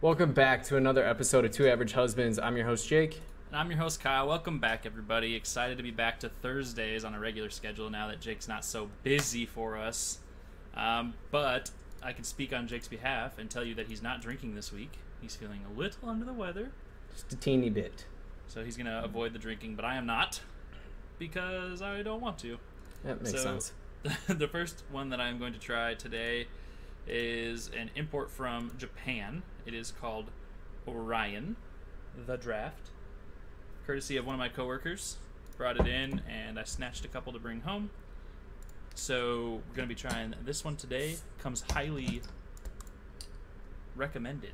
Welcome back to another episode of Two Average Husbands. I'm your host, Jake. And I'm your host, Kyle. Welcome back, everybody. Excited to be back to Thursdays on a regular schedule now that Jake's not so busy for us. Um, but I can speak on Jake's behalf and tell you that he's not drinking this week. He's feeling a little under the weather, Just a teeny bit. so he's going to avoid the drinking, but I am not because I don't want to. That makes So- sense. the first one that I'm going to try today is an import from Japan. It is called Orion, the draft. Courtesy of one of my coworkers, brought it in, and I snatched a couple to bring home. So we're to be trying this one today. Comes highly recommended.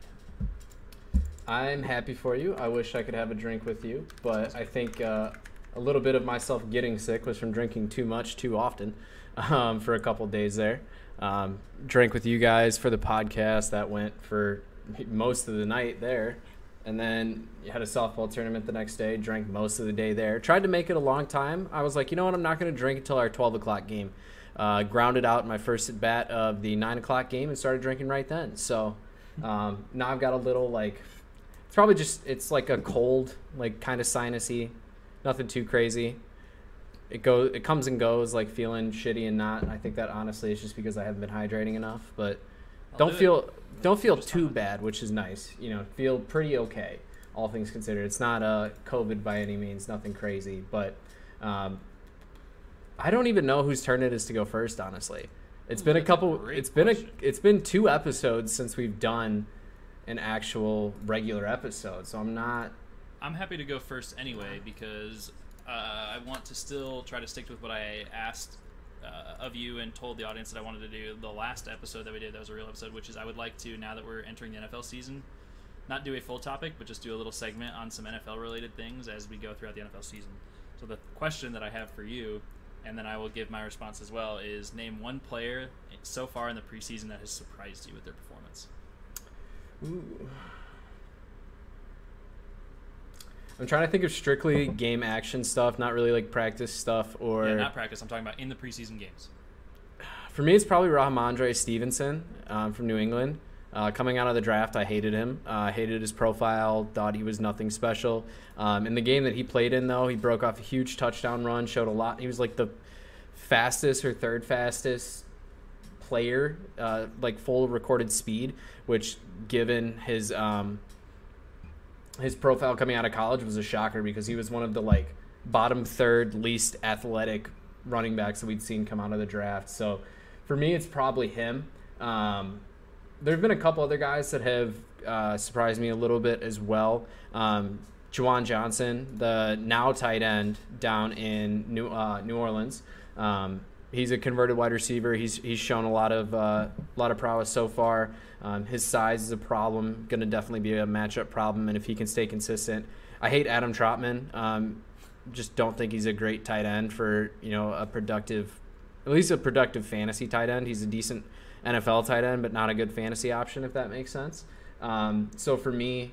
I'm happy for you. I wish I could have a drink with you, but I think uh, a little bit of myself getting sick was from drinking too much too often um, for a couple days there. Um, drank with you guys for the podcast. That went for most of the night there. And then you had a softball tournament the next day, drank most of the day there. Tried to make it a long time. I was like, you know what? I'm not going to drink until our 12 o'clock game. Uh, grounded out my first at bat of the 9 o'clock game and started drinking right then. So um, now I've got a little like it's probably just it's like a cold, like kind of sinusy, nothing too crazy. It goes, it comes and goes, like feeling shitty and not. I think that honestly is just because I haven't been hydrating enough. But I'll don't do it. feel don't feel Just too fine. bad, which is nice. You know, feel pretty okay, all things considered. It's not uh, COVID by any means, nothing crazy. But um, I don't even know whose turn it is to go first. Honestly, it's Ooh, been a that's a couple. It's been a it's been two episodes since we've done an actual regular episode, so I'm not. I'm happy to go first anyway because uh, I want to still try to stick with what I asked uh, of you and told the audience that I wanted to do the last episode that we did. That was a real episode, which is I would like to now that we're entering the NFL season, not do a full topic, but just do a little segment on some NFL related things as we go throughout the NFL season. So the question that I have for you, and then I will give my response as well, is name one player so far in the preseason that has surprised you with their performance. Ooh. I'm trying to think of strictly game action stuff, not really like practice stuff or. yeah, not practice. I'm talking about in the preseason games. For me, it's probably Rhamondre Stevenson um, from New England. Uh, coming out of the draft, I hated him. Uh, hated his profile. Thought he was nothing special. Um, in the game that he played in, though, he broke off a huge touchdown run. Showed a lot. He was like the fastest or third fastest player, uh, like full recorded speed. Which, given his um, his profile coming out of college, was a shocker because he was one of the like bottom third least athletic running backs that we'd seen come out of the draft. So for me, it's probably him. Um, there have been a couple other guys that have uh, surprised me a little bit as well. Um, Juwan Johnson, the now tight end down in New uh, New Orleans. Um, he's a converted wide receiver. He's he's shown a lot of uh, lot of prowess so far. Um, his size is a problem. Going to definitely be a matchup problem, and if he can stay consistent, I hate Adam Trautman. Um, just don't think he's a great tight end for you know a productive, at least a productive fantasy tight end. He's a decent NFL tight end, but not a good fantasy option if that makes sense. Um, so for me,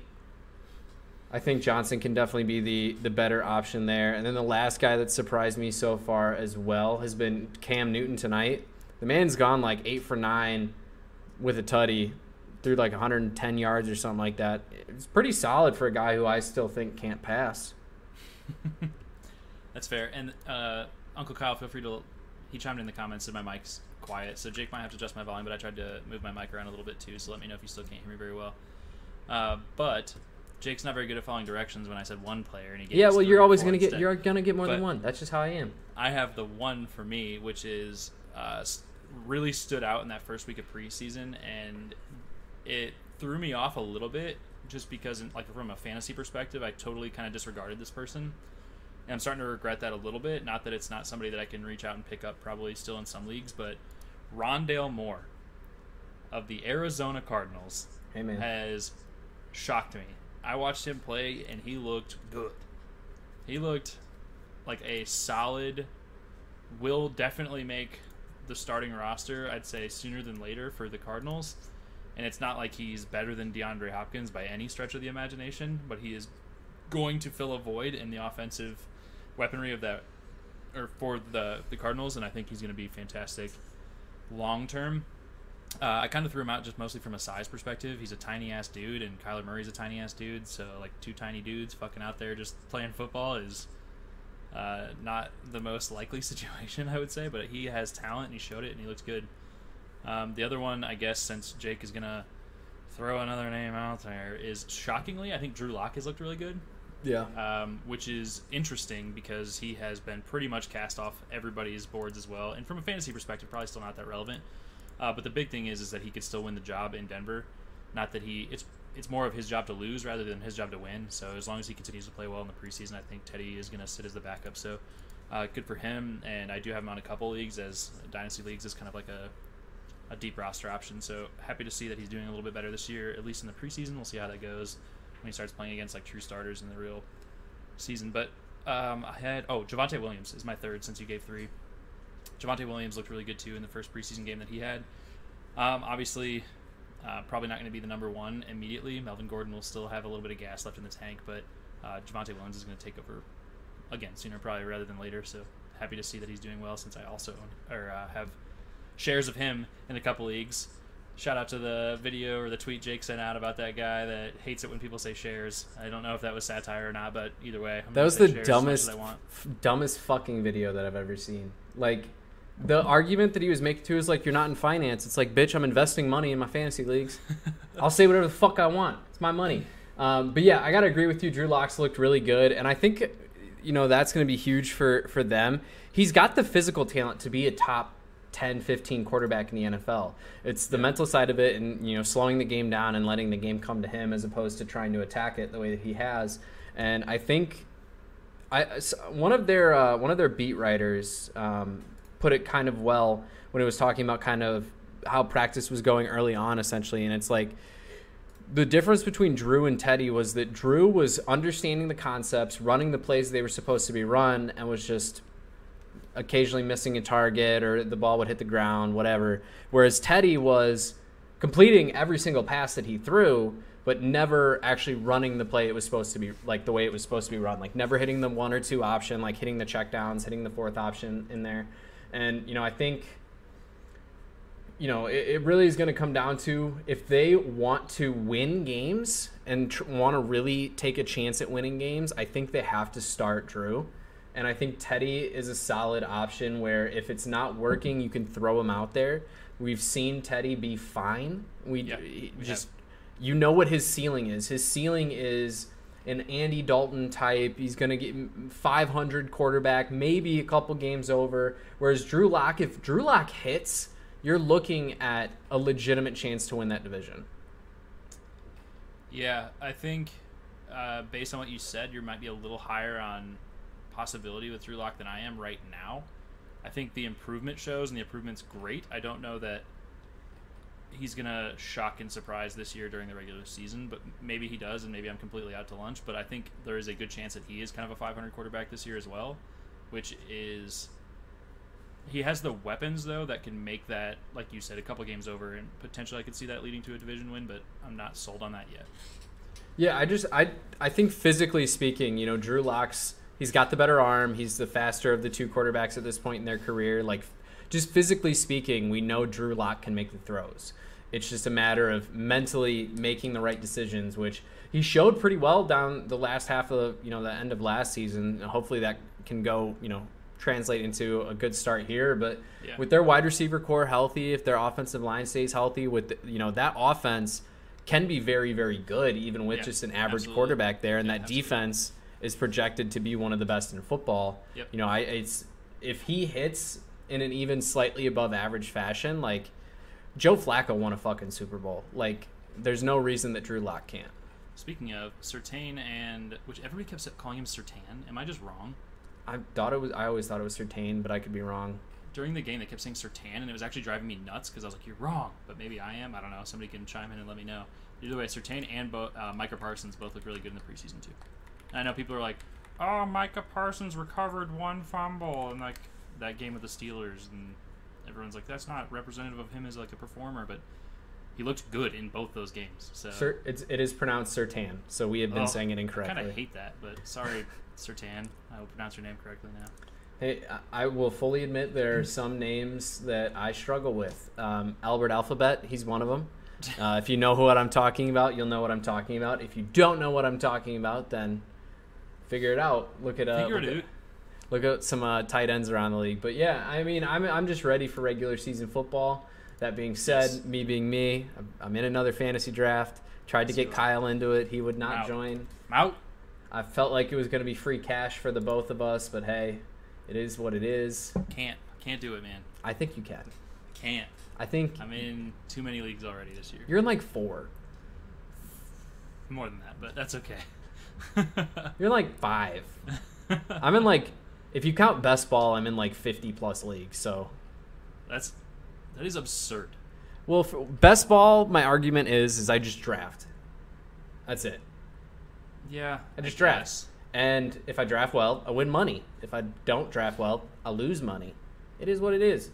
I think Johnson can definitely be the the better option there. And then the last guy that surprised me so far as well has been Cam Newton tonight. The man's gone like eight for nine with a tutty through like 110 yards or something like that. It's pretty solid for a guy who I still think can't pass. That's fair. And uh, Uncle Kyle, feel free to. He chimed in the comments that my mic's quiet, so Jake might have to adjust my volume. But I tried to move my mic around a little bit too, so let me know if you still can't hear me very well. Uh, but Jake's not very good at following directions. When I said one player, and he gave Yeah, well, you're always gonna get you're gonna get more than one. That's just how I am. I have the one for me, which is uh, really stood out in that first week of preseason, and it threw me off a little bit just because, in, like from a fantasy perspective, I totally kind of disregarded this person, and I'm starting to regret that a little bit. Not that it's not somebody that I can reach out and pick up, probably still in some leagues, but Rondale Moore of the Arizona Cardinals Hey has shocked me. I watched him play and he looked good. He looked like a solid will definitely make the starting roster, I'd say sooner than later for the Cardinals. And it's not like he's better than DeAndre Hopkins by any stretch of the imagination, but he is going to fill a void in the offensive weaponry of that or for the the Cardinals and I think he's going to be fantastic long term. Uh, I kind of threw him out just mostly from a size perspective. He's a tiny ass dude, and Kyler Murray's a tiny ass dude. So like two tiny dudes fucking out there just playing football is uh, not the most likely situation, I would say. But he has talent, and he showed it, and he looks good. Um, the other one, I guess, since Jake is gonna throw another name out there, is shockingly, I think Drew Lock has looked really good. Yeah. Um, which is interesting because he has been pretty much cast off everybody's boards as well. And from a fantasy perspective, probably still not that relevant. Uh, but the big thing is, is that he could still win the job in Denver. Not that he, it's it's more of his job to lose rather than his job to win. So as long as he continues to play well in the preseason, I think Teddy is going to sit as the backup. So uh, good for him. And I do have him on a couple leagues as dynasty leagues is kind of like a a deep roster option. So happy to see that he's doing a little bit better this year, at least in the preseason. We'll see how that goes when he starts playing against like true starters in the real season. But um, I had oh Javonte Williams is my third since you gave three. Javonte Williams looked really good too in the first preseason game that he had. Um, obviously, uh, probably not going to be the number one immediately. Melvin Gordon will still have a little bit of gas left in the tank, but uh, Javonte Williams is going to take over again sooner probably rather than later. So happy to see that he's doing well since I also own, or uh, have shares of him in a couple leagues. Shout out to the video or the tweet Jake sent out about that guy that hates it when people say shares. I don't know if that was satire or not, but either way, I'm That was the dumbest, as I want. f- dumbest fucking video that I've ever seen. Like, the argument that he was making too is like, you're not in finance. It's like, bitch, I'm investing money in my fantasy leagues. I'll say whatever the fuck I want. It's my money. Um, but yeah, I gotta agree with you. Drew Locks looked really good, and I think, you know, that's gonna be huge for for them. He's got the physical talent to be a top 10, 15 quarterback in the NFL. It's the mental side of it, and you know, slowing the game down and letting the game come to him as opposed to trying to attack it the way that he has. And I think I, one of their uh, one of their beat writers um, put it kind of well when it was talking about kind of how practice was going early on, essentially, and it's like the difference between Drew and Teddy was that Drew was understanding the concepts, running the plays they were supposed to be run, and was just occasionally missing a target or the ball would hit the ground, whatever. Whereas Teddy was completing every single pass that he threw, but never actually running the play it was supposed to be like the way it was supposed to be run. Like never hitting the one or two option, like hitting the checkdowns, hitting the fourth option in there. And you know, I think you know, it, it really is going to come down to if they want to win games and tr- want to really take a chance at winning games, I think they have to start Drew. And I think Teddy is a solid option where if it's not working, you can throw him out there. We've seen Teddy be fine. We, Yeah, we just, you know what his ceiling is. His ceiling is an Andy Dalton type. He's going to get 500 quarterback, maybe a couple games over. Whereas Drew Lock, if Drew Lock hits, you're looking at a legitimate chance to win that division. Yeah, I think uh, based on what you said, you might be a little higher on possibility with Drew Lock than I am right now. I think the improvement shows, and the improvement's great. I don't know that he's gonna shock and surprise this year during the regular season, but maybe he does, and maybe I'm completely out to lunch. But I think there is a good chance that he is kind of a 500 quarterback this year as well, which is he has the weapons though that can make that, like you said, a couple games over, and potentially I could see that leading to a division win. But I'm not sold on that yet. Yeah, I just I I think physically speaking, you know, Drew Locks he's got the better arm. He's the faster of the two quarterbacks at this point in their career. Like just physically speaking, we know Drew Lock can make the throws. It's just a matter of mentally making the right decisions, which he showed pretty well down the last half of you know the end of last season. Hopefully that can go you know translate into a good start here. But Yeah. with their wide receiver core healthy, if their offensive line stays healthy, with you know that offense can be very very good even with Yeah, just an average absolutely. quarterback there, and Yeah, that absolutely. defense is projected to be one of the best in football. Yep. You know, I it's if he hits in an even slightly above average fashion, like Joe Flacco won a fucking Super Bowl. Like there's no reason that Drew Lock can't. Speaking of Sertain and which everybody kept calling him Sertan. Am I just wrong? I thought it was. I always thought it was Sertain, but I could be wrong. During the game, they kept saying Sertan, and it was actually driving me nuts because I was like, "You're wrong," but maybe I am. I don't know. Somebody can chime in and let me know. Either way, Sertain and Bo- uh, Micah Parsons both look really good in the preseason too. And I know people are like, "Oh, Micah Parsons recovered one fumble and like that game with the Steelers," and everyone's like, "That's not representative of him as like a performer, but He looked good in both those games. So Sir, it's it is pronounced Sertan, so we have been Oh, saying it I incorrectly. kind of hate that, but sorry, Sertan. I will pronounce your name correctly now. Hey, I- I will fully admit there are some names that I struggle with. Um, Albert Alphabet, he's one of them. Uh, if you know what I'm talking about, you'll know what I'm talking about. If you don't know what I'm talking about, then figure it out. Look at uh, Figure look it at- out. Look at some uh, tight ends around the league. But yeah, I mean, I'm I'm just ready for regular season football. That being said, Yes. me being me, I'm- I'm in another fantasy draft. Tried to get. Kyle into it. He would not Out. join. I'm out. I felt like it was going to be free cash for the both of us, but hey, it is what it is. Can't. Can't do it, man. I think you can. Can't. I think I'm in too many leagues already this year. you're in like four. More than that, but that's okay. You're in like five. I'm in like, if you count best ball, I'm in like 50 plus leagues. So, That's that is absurd. well, for best ball, my argument is is I just draft. That's it. Yeah, I just draft. guess. And if I draft well, I win money. If I don't draft well, I lose money. It is what it is.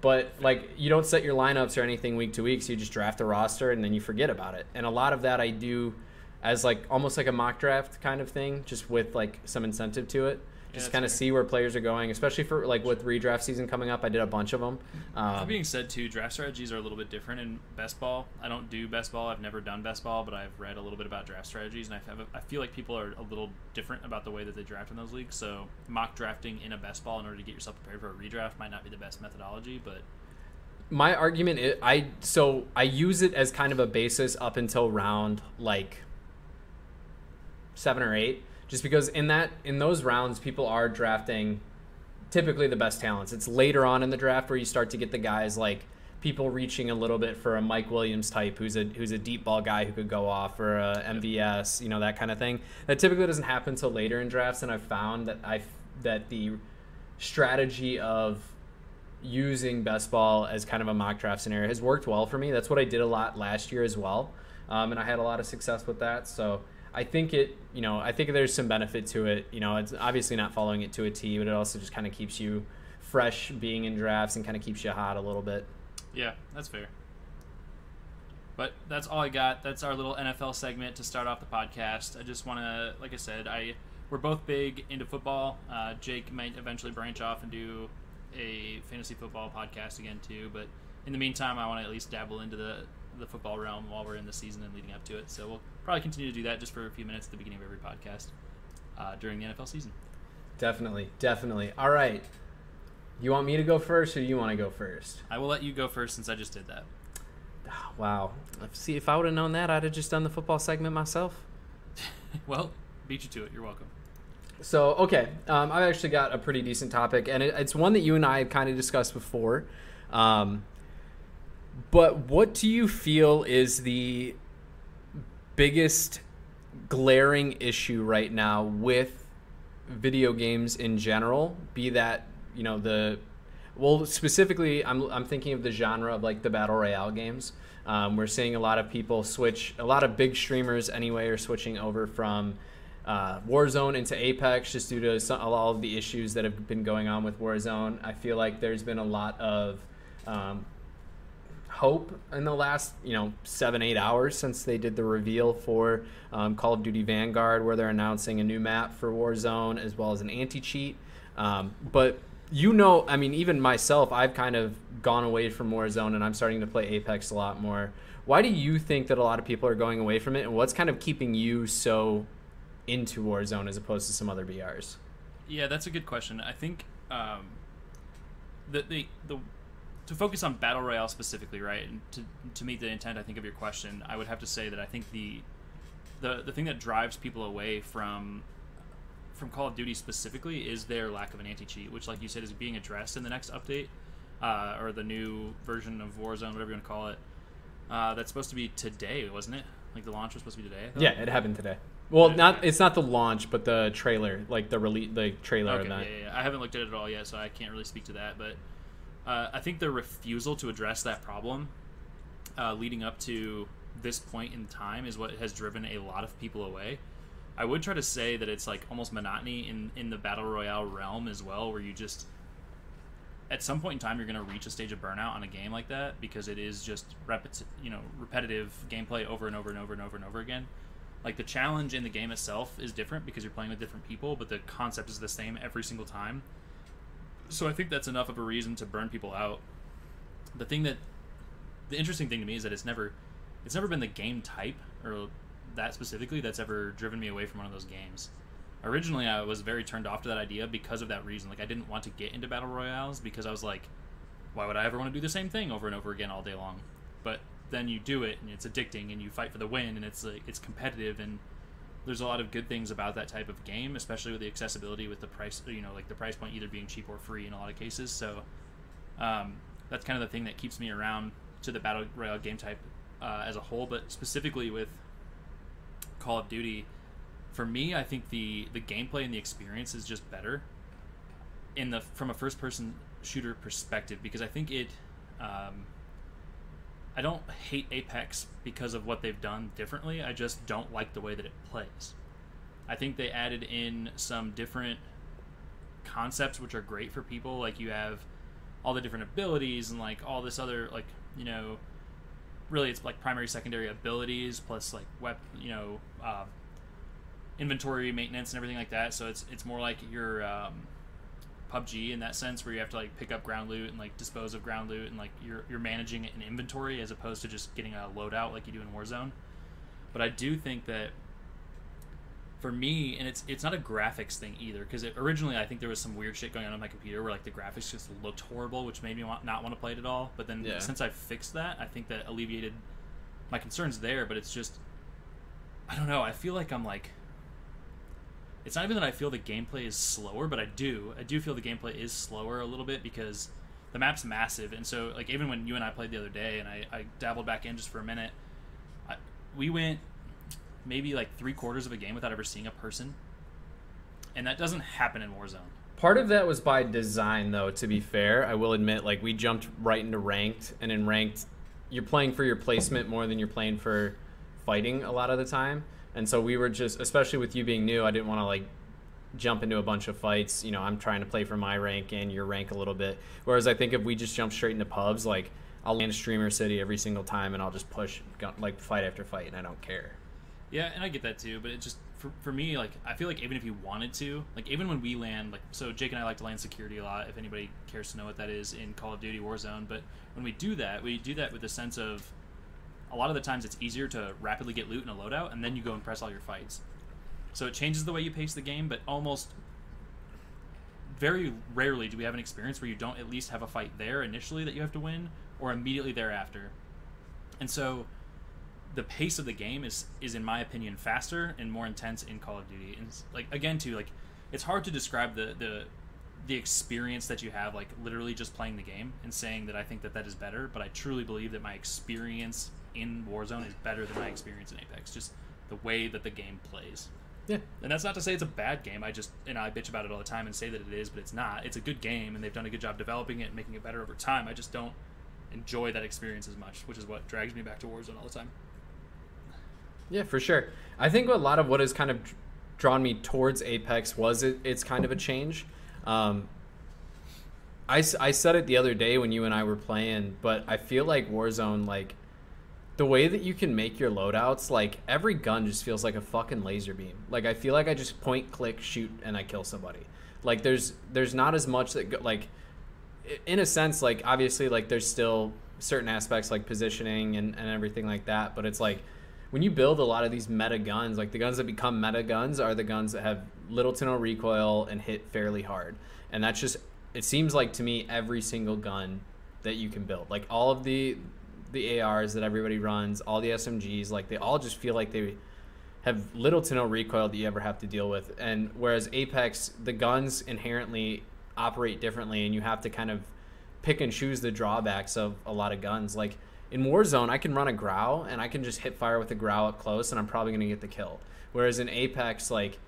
But like you don't set your lineups or anything week to week, so you just draft a roster and then you forget about it. And a lot of that I do as like almost like a mock draft kind of thing, just with like some incentive to it. Just that's kind of see where players are going, especially for like with redraft season coming up. I did a bunch of them. That Um, being said, too, draft strategies are a little bit different in best ball. I don't do best ball. I've never done best ball, but I've read a little bit about draft strategies, and I have I feel like people are a little different about the way that they draft in those leagues. So mock drafting in a best ball in order to get yourself prepared for a redraft might not be the best methodology, but my argument is I so I use it as kind of a basis up until round like seven or eight, just because in that in those rounds people are drafting typically the best talents. It's later on in the draft where you start to get the guys like people reaching a little bit for a Mike Williams type who's a who's a deep ball guy who could go off or a MVS, you know that kind of thing. That typically doesn't happen until later in drafts, and I've found that I that the strategy of using best ball as kind of a mock draft scenario has worked well for me. That's what I did a lot last year as well, um, and I had a lot of success with that. So I think it, you know, I think there's some benefit to it. You know, it's obviously not following it to a T, but it also just kind of keeps you fresh being in drafts and kind of keeps you hot a little bit. yeah, that's fair. But that's all I got. That's our little NFL segment to start off the podcast. I just want to, like I said, I we're both big into football. Uh, Jake might eventually branch off and do a fantasy football podcast again too. But in the meantime, I want to at least dabble into the the football realm while we're in the season and leading up to it. So we'll probably continue to do that just for a few minutes at the beginning of every podcast uh, during the NFL season. Definitely, definitely. All right. You want me to go first, or do you want to go first? I will let you go first since I just did that. Ah, Wow. See, if I would have known that, I'd have just done the football segment myself. well, beat you to it. You're welcome. So, okay, um, I've actually got a pretty decent topic, and it, it's one that you and I had kind of discussed before. Um, but what do you feel is the biggest glaring issue right now with video games in general? Be that you know the well, specifically, I'm I'm thinking of the genre of like the battle royale games. Um, we're seeing a lot of people switch. A lot of big streamers, anyway, are switching over from uh, Warzone into Apex just due to some, all of the issues that have been going on with Warzone. I feel like there's been a lot of um, hope in the last you know seven eight hours since they did the reveal for um, Call of Duty Vanguard, where they're announcing a new map for Warzone as well as an anti cheat. Um, but you know, I mean, even myself, I've kind of gone away from Warzone and I'm starting to play Apex a lot more. Why do you think that a lot of people are going away from it, and what's kind of keeping you so into Warzone as opposed to some other BRs? Yeah, that's a good question. I think um, the, the the to focus on battle royale specifically, right? And to to meet the intent, I think of your question, I would have to say that I think the the the thing that drives people away from from Call of Duty specifically is their lack of an anti cheat, which, like you said, is being addressed in the next update uh, or the new version of Warzone, whatever you want to call it. Uh, that's supposed to be today, wasn't it? Like the launch was supposed to be today. Yeah, it happened today. Well, not it's not the launch, but the trailer, like the release, the trailer Okay, of that. yeah, yeah. I haven't looked at it at all yet, so I can't really speak to that. But uh, I think the refusal to address that problem uh, leading up to this point in time is what has driven a lot of people away. I would try to say that it's like almost monotony in, in the battle royale realm as well, where you just at some point in time you're going to reach a stage of burnout on a game like that because it is just repeti- you know repetitive gameplay over and over and over and over and over again. Like the challenge in the game itself is different because you're playing with different people, but the concept is the same every single time. So I think that's enough of a reason to burn people out. The thing that the interesting thing to me is that it's never it's never been the game type or that specifically that's ever driven me away from one of those games. Originally, I was very turned off to that idea because of that reason. Like, I didn't want to get into battle royales because I was like, why would I ever want to do the same thing over and over again all day long? But then you do it and it's addicting and you fight for the win and it's like it's competitive and there's a lot of good things about that type of game, especially with the accessibility with the price, you know, like the price point either being cheap or free in a lot of cases. So um, that's kind of the thing that keeps me around to the battle royale game type uh, as a whole, but specifically with Call of Duty, for me, I think the the gameplay and the experience is just better in the from a first person shooter perspective because I think it. Um, I don't hate Apex because of what they've done differently. I just don't like the way that it plays. I think they added in some different concepts which are great for people. Like you have all the different abilities and like all this other like you know really it's like primary secondary abilities plus like web you know uh, inventory maintenance and everything like that so it's it's more like your um, PUBG in that sense where you have to like pick up ground loot and like dispose of ground loot and like you're you're managing an inventory as opposed to just getting a loadout like you do in Warzone but I do think that for me, and it's it's not a graphics thing either, because originally I think there was some weird shit going on on my computer where like the graphics just looked horrible, which made me want, not want to play it at all. But then Yeah. since I fixed that, I think that alleviated my concerns there. But it's just I don't know. I feel like I'm like it's not even that I feel the gameplay is slower, but I do. I do feel the gameplay is slower a little bit because the map's massive, and so like even when you and I played the other day, and I, I dabbled back in just for a minute, I, we went maybe like three quarters of a game without ever seeing a person, and that doesn't happen in Warzone. Part of that was by design, though. To be fair, I will admit, like we jumped right into ranked, and in ranked, you're playing for your placement more than you're playing for fighting a lot of the time. And so we were just, especially with you being new, I didn't want to like jump into a bunch of fights. You know, I'm trying to play for my rank and your rank a little bit. Whereas I think if we just jump straight into pubs, like I'll land Streamer City every single time, and I'll just push like fight after fight, and I don't care. Yeah, and I get that too, but it just for, for me like I feel like even if you wanted to, like even when we land like so Jake and I like to land security a lot if anybody cares to know what that is in Call of Duty Warzone, but when we do that, we do that with a sense of a lot of the times it's easier to rapidly get loot in a loadout and then you go and press all your fights. So it changes the way you pace the game, but almost very rarely do we have an experience where you don't at least have a fight there initially that you have to win or immediately thereafter. And so the pace of the game is is in my opinion faster and more intense in Call of Duty. And like again too like it's hard to describe the the the experience that you have like literally just playing the game and saying that I think that that is better, but I truly believe that my experience in Warzone is better than my experience in Apex. Just the way that the game plays. Yeah. And that's not to say it's a bad game. I just and I bitch about it all the time and say that it is, but it's not. It's a good game and they've done a good job developing it and making it better over time. I just don't enjoy that experience as much, which is what drags me back to Warzone all the time. Yeah, for sure. I think a lot of what has kind of drawn me towards Apex was it, it's kind of a change. Um, I, I said it the other day when you and I were playing, but I feel like Warzone, like, the way that you can make your loadouts, like, every gun just feels like a fucking laser beam. Like, I feel like I just point, click, shoot, and I kill somebody. Like, there's there's not as much that, like, in a sense, like, obviously, like, there's still certain aspects like positioning and, and everything like that, but it's like, when you build a lot of these meta guns, like the guns that become meta guns are the guns that have little to no recoil and hit fairly hard. And that's just it seems like to me every single gun that you can build. Like all of the the ARs that everybody runs, all the SMGs, like they all just feel like they have little to no recoil that you ever have to deal with. And whereas Apex, the guns inherently operate differently and you have to kind of pick and choose the drawbacks of a lot of guns. Like in Warzone, I can run a Grau and I can just hit fire with a Grau up close and I'm probably going to get the kill. Whereas in Apex, like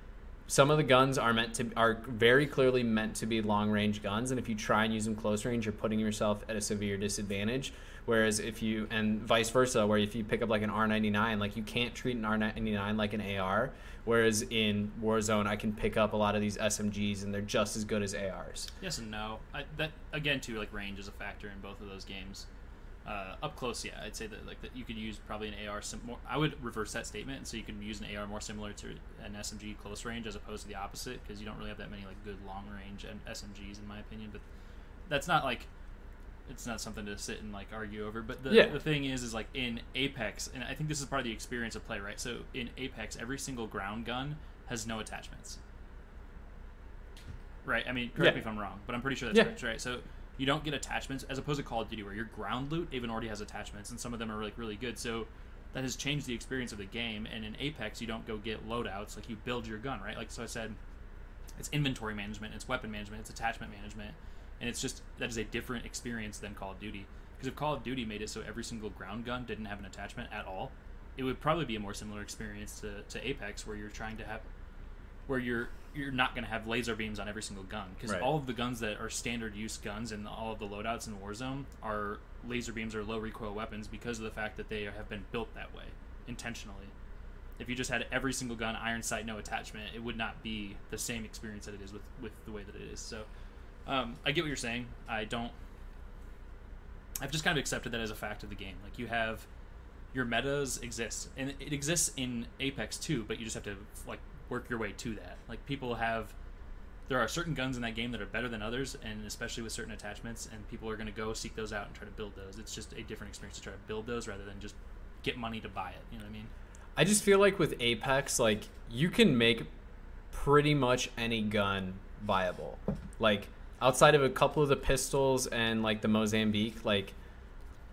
some of the guns are meant to are very clearly meant to be long range guns and if you try and use them close range you're putting yourself at a severe disadvantage whereas if you and vice versa where if you pick up like an R99 like you can't treat an R99 like an AR whereas in Warzone I can pick up a lot of these SMGs and they're just as good as ARs Yes and no. I, that again too, like range is a factor in both of those games. Uh, up close, yeah, I'd say that like that you could use probably an AR. Sim- more, I would reverse that statement, and so you can use an AR more similar to an SMG close range as opposed to the opposite, because you don't really have that many like good long range and SMGs in my opinion. But that's not like it's not something to sit and like argue over. But the, Yeah. the thing is, is like in Apex, and I think this is part of the experience of play, right? So in Apex, every single ground gun has no attachments. Right. I mean, correct Yeah. me if I'm wrong, but I'm pretty sure that's Yeah. correct, right? So you don't get attachments as opposed to Call of Duty, where your ground loot even already has attachments, and some of them are like really good. So that has changed the experience of the game. And in Apex, you don't go get loadouts; like you build your gun, right? Like so, I said, it's inventory management, it's weapon management, it's attachment management, and it's just that is a different experience than Call of Duty. Because if Call of Duty made it so every single ground gun didn't have an attachment at all, it would probably be a more similar experience to, to Apex, where you're trying to have, where you're you're not going to have laser beams on every single gun because Right. all of the guns that are standard use guns and all of the loadouts in Warzone are laser beams or low recoil weapons because of the fact that they have been built that way intentionally. If you just had every single gun iron sight no attachment, it would not be the same experience that it is with with the way that it is. So um, I get what you're saying. I don't. I've just kind of accepted that as a fact of the game. Like you have your metas exist, and it exists in Apex too, but you just have to like work your way to that. Like people have, there are certain guns in that game that are better than others, and especially with certain attachments, and people are going to go seek those out and try to build those. It's just a different experience to try to build those rather than just get money to buy it. You know what I mean? I just feel like with Apex, like you can make pretty much any gun viable. Like outside of a couple of the pistols and like the Mozambique, like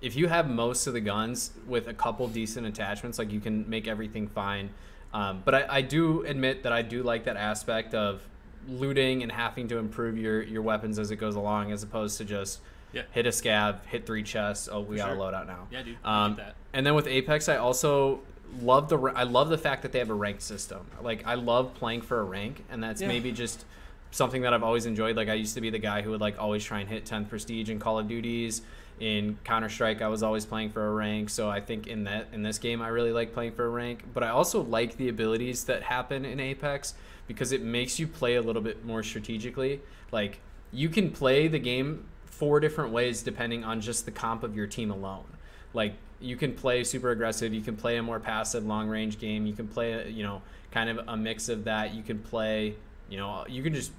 if you have most of the guns with a couple decent attachments, like you can make everything fine. Um, but I, I do admit that I do like that aspect of looting and having to improve your, your weapons as it goes along, as opposed to just Yeah. hit a scab, hit three chests. Oh, we For got a loadout now. Yeah, dude. Um, that. and then with Apex, I also love the I love the fact that they have a rank system. Like I love playing for a rank, and that's Yeah. maybe just something that I've always enjoyed. Like I used to be the guy who would like always try and hit 10th prestige in Call of Duties. In Counter Strike, I was always playing for a rank. So I think in that in this game, I really like playing for a rank. But I also like the abilities that happen in Apex because it makes you play a little bit more strategically. Like you can play the game four different ways depending on just the comp of your team alone. Like you can play super aggressive, you can play a more passive long range game, you can play a, you know kind of a mix of that. You can play, you know, you can just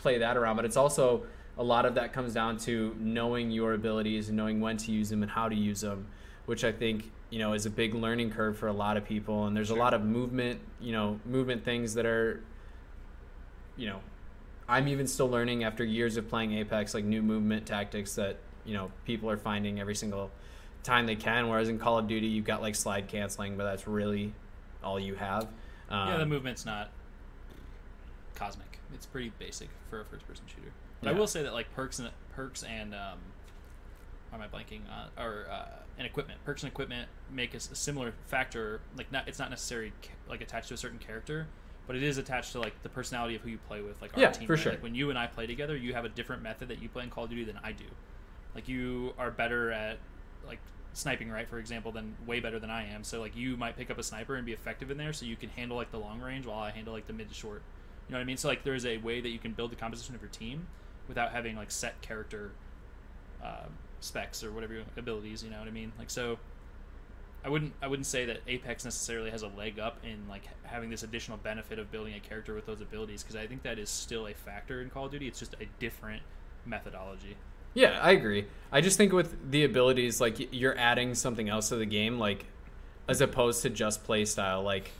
play that around, but it's also a lot of that comes down to knowing your abilities and knowing when to use them and how to use them, which I think you know is a big learning curve for a lot of people. And there's a lot of movement, you know, movement things that are, you know, I'm even still learning after years of playing Apex, like new movement tactics that you know people are finding every single time they can. Whereas in Call of Duty, you've got like slide canceling, but that's really all you have. Um, yeah, the movement's not cosmic. It's pretty basic for a first-person shooter. But I will say that like perks and perks and um, why am I blanking on or uh, and equipment perks and equipment make a similar factor. Like not it's not necessarily like attached to a certain character, but it is attached to like the personality of who you play with. Like our Yeah, team, for right? sure. Like when you and I play together, you have a different method that you play in Call of Duty than I do. Like you are better at like sniping, right? For example, than way better than I am. So like you might pick up a sniper and be effective in there, so you can handle like the long range while I handle like the mid to short. You know what I mean? So like there's a way that you can build the composition of your team without having like set character uh, specs or whatever abilities. You know what I mean? Like so. I wouldn't. I wouldn't say that Apex necessarily has a leg up in like having this additional benefit of building a character with those abilities because I think that is still a factor in Call of Duty. It's just a different methodology. Yeah, I agree. I just think with the abilities, like you're adding something else to the game, like as opposed to just play style. Like,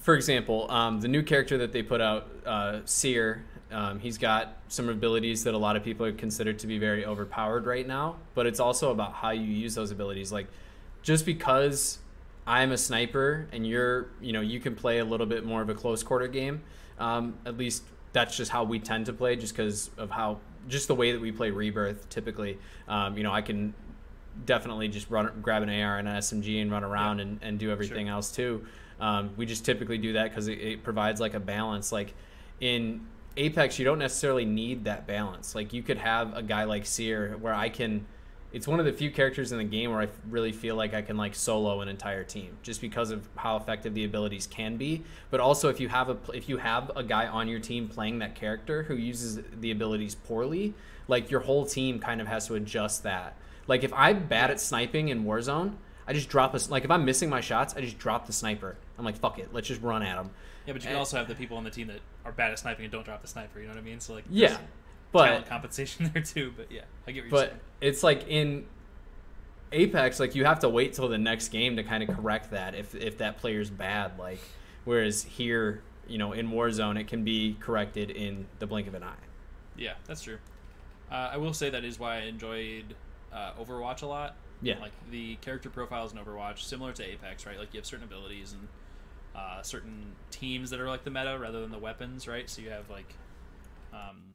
for example, um, the new character that they put out, uh, Seer, um, he's got some abilities that a lot of people are considered to be very overpowered right now. But it's also about how you use those abilities. Like, just because I'm a sniper and you're, you know, you can play a little bit more of a close quarter game. Um, at least that's just how we tend to play, just because of how, just the way that we play Rebirth typically. Um, you know, I can definitely just run, grab an AR and an SMG and run around and, and do everything else too. Um, we just typically do that because it, it provides like a balance. Like in Apex, you don't necessarily need that balance. Like you could have a guy like Seer where I can. It's one of the few characters in the game where I really feel like I can like solo an entire team just because of how effective the abilities can be. But also, if you have a if you have a guy on your team playing that character who uses the abilities poorly, like your whole team kind of has to adjust that. Like if I'm bad at sniping in Warzone, I just drop a like if I'm missing my shots, I just drop the sniper. I'm like fuck it, let's just run at them. Yeah, but you can also have the people on the team that are bad at sniping and don't drop the sniper. You know what I mean? So like, Yeah, but talent compensation there too. But yeah, I get what you're but it's like in Apex, like you have to wait till the next game to kind of correct that if if that player's bad. Like whereas here, you know, in Warzone, it can be corrected in the blink of an eye. Yeah, that's true. Uh, I will say that is why I enjoyed uh, Overwatch a lot. Yeah. Like the character profiles in Overwatch, similar to Apex, right? Like you have certain abilities and uh, certain teams that are like the meta rather than the weapons, right? So you have like um,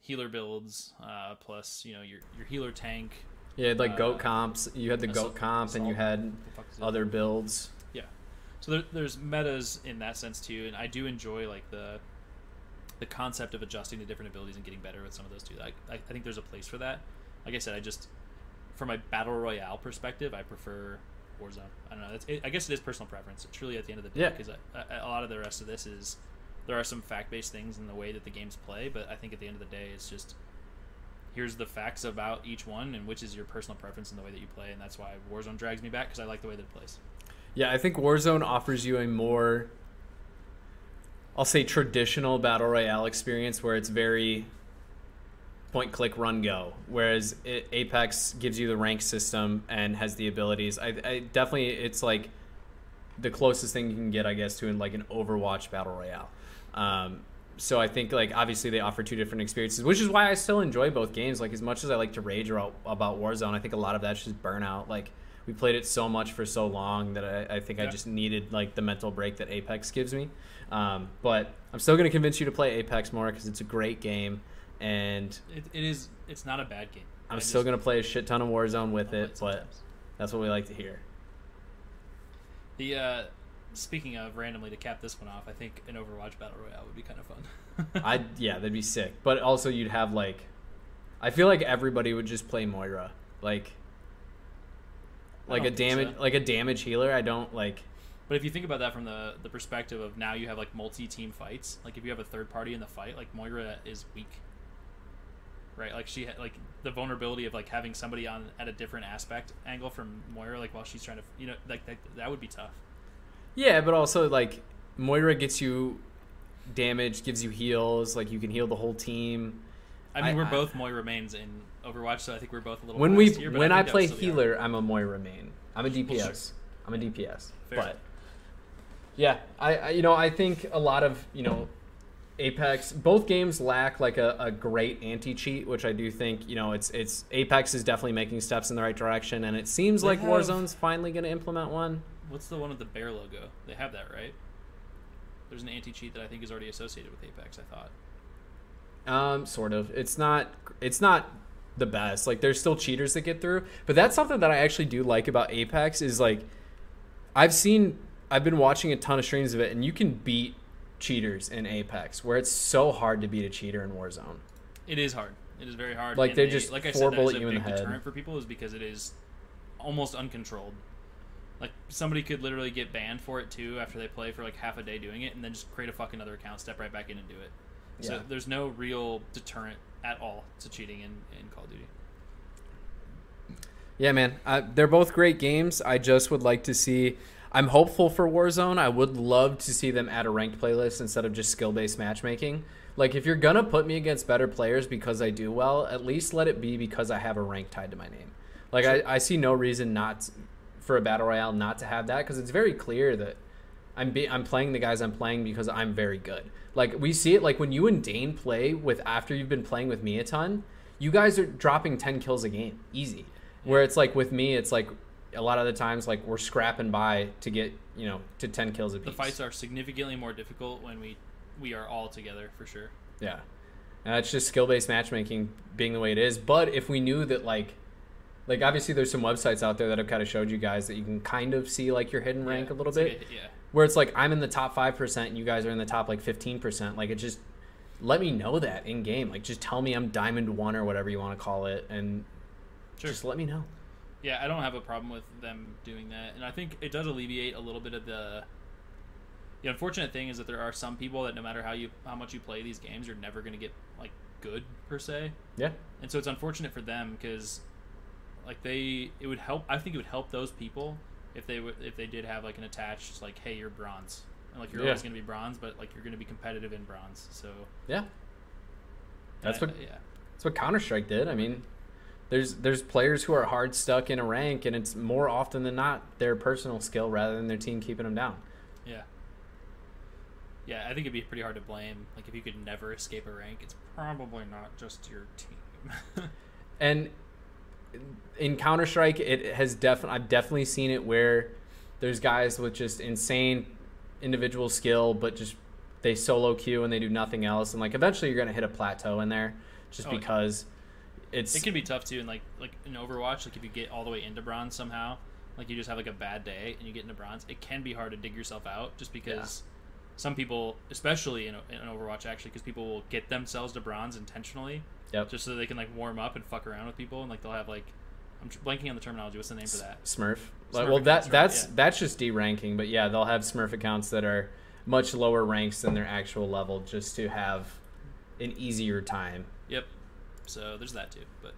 healer builds uh, plus you know your your healer tank. Yeah, like Uh, goat comps. You had the goat comp, and you had What the fuck is it? other builds. Yeah. So there, there's metas in that sense too, and I do enjoy like the the concept of adjusting to different abilities and getting better with some of those too. I, I, I think there's a place for that. Like I said, I just from a battle royale perspective, I prefer Warzone. I don't know. It's, it, I guess it is personal preference. It's Truly, at the end of the day, Yeah. because uh, a, a lot of the rest of this is there are some fact based things in the way that the games play, but I think at the end of the day, it's just here's the facts about each one and which is your personal preference in the way that you play, and that's why Warzone drags me back because I like the way that it plays. Yeah, I think Warzone offers you a more, I'll say, traditional battle royale experience where it's very point, click, run, go. Whereas it, Apex gives you the rank system and has the abilities. I, I definitely, it's like the closest thing you can get, I guess, to in like an Overwatch battle royale. Um, so I think like obviously they offer two different experiences, which is why I still enjoy both games. Like as much as I like to rage about, about Warzone, I think a lot of that's just burnout. Like we played it so much for so long that I, I think I just needed like the mental break that Apex gives me. Um, but I'm still going to convince you to play Apex more because it's a great game, and It, it is. It's not a bad game. I'm I still just to play a shit ton of Warzone with it. But that's what we like to hear. the uh, speaking of randomly to cap this one off, I think an Overwatch battle royale would be kind of fun. I yeah, that'd be sick. But also you'd have like, I feel like everybody would just play Moira, like, like a damage so. like a damage healer. I don't like. But if you think about that from the the perspective of now you have like multi team fights, like if you have a third party in the fight, like Moira is weak. Right, like she like the vulnerability of like having somebody on at a different aspect angle from Moira, like while she's trying to, you know, like that, that would be tough. Yeah, but also like Moira gets you damage, gives you heals. Like you can heal the whole team. I mean, I- we're I- both Moira mains in Overwatch, so I think we're both a little. When we here, when I, that play would still be healer, I'm a Moira main. I'm a DPS. Sure. I'm a DPS. Fair. But yeah, I, I you know I think a lot of you know Apex both games lack like a, a great anti cheat, which I do think you know it's it's Apex is definitely making steps in the right direction, and it seems They like have- Warzone's finally going to implement one. What's the one with the bear logo? They have that, right? There's an anti cheat that I think is already associated with Apex. I thought. Um, sort of. It's not. It's not the best. Like there's still cheaters that get through, but that's something that I actually do like about Apex is like, I've seen. I've been watching a ton of streams of it, and you can beat cheaters in Apex, where it's so hard to beat a cheater in Warzone. It is hard. It is very hard. Like, and they just like I said, that is bullet a you in the big head. deterrent for people is because it is almost uncontrolled. Like somebody could literally get banned for it too after they play for like half a day doing it, and then just create a fucking other account, step right back in and do it. So Yeah. there's no real deterrent at all to cheating in, in Call of Duty. Yeah, man. Uh, they're both great games. I just would like to see. I'm hopeful for Warzone. I would love to see them add a ranked playlist instead of just skill based matchmaking. Like, if you're gonna put me against better players because I do well, at least let it be because I have a rank tied to my name. Like, I, I see no reason not for a battle royale not to have that because it's very clear that I'm be, I'm playing the guys I'm playing because I'm very good. Like we see it like when you and Dane play with after you've been playing with me a ton, you guys are dropping 10 kills a game easy. Where it's like with me it's like a lot of the times like we're scrapping by to get, you know, to 10 kills a piece. The fights are significantly more difficult when we we are all together for sure. Yeah. Uh, it's just skill based matchmaking being the way it is. But if we knew that, like, like obviously there's some websites out there that have kind of showed you guys that you can kind of see like your hidden rank Yeah, a little bit, like a- yeah. where it's like I'm in the top five percent and you guys are in the top like fifteen percent. Like it just let me know that in game. Like just tell me I'm diamond one or whatever you want to call it, and Sure. just let me know. Yeah, I don't have a problem with them doing that, and I think it does alleviate a little bit of the. The unfortunate thing is that there are some people that no matter how you how much you play these games, you're never going to get like good per se, Yeah. and so it's unfortunate for them because, like they it would help. I think it would help those people if they would if they did have like an attached like, hey, you're bronze, and like you're Yeah. always going to be bronze, but like you're going to be competitive in bronze. So Yeah. That's I- what yeah. that's what Counter Strike did. I mean, there's there's players who are hard stuck in a rank, and it's more often than not their personal skill rather than their team keeping them down. Yeah. Yeah, I think it'd be pretty hard to blame. Like if you could never escape a rank, it's probably not just your team. And in Counter Strike, it has definitely I've definitely seen it where there's guys with just insane individual skill, but just they solo queue and they do nothing else, and like eventually you're gonna hit a plateau in there, just Oh, yeah. It's it can be tough too, and like like in Overwatch, like if you get all the way into bronze somehow, like you just have like a bad day and you get into bronze, it can be hard to dig yourself out just because some people, especially in, in Overwatch, actually, because people will get themselves to bronze intentionally yep. just so they can like warm up and fuck around with people, and like they'll have like I'm blanking on the terminology. What's the name for that? Smurf. Smurf well, that right, that's yeah. that's just deranking, but yeah, they'll have Smurf accounts that are much lower ranks than their actual level, just to have an easier time. Yep. So there's that too, but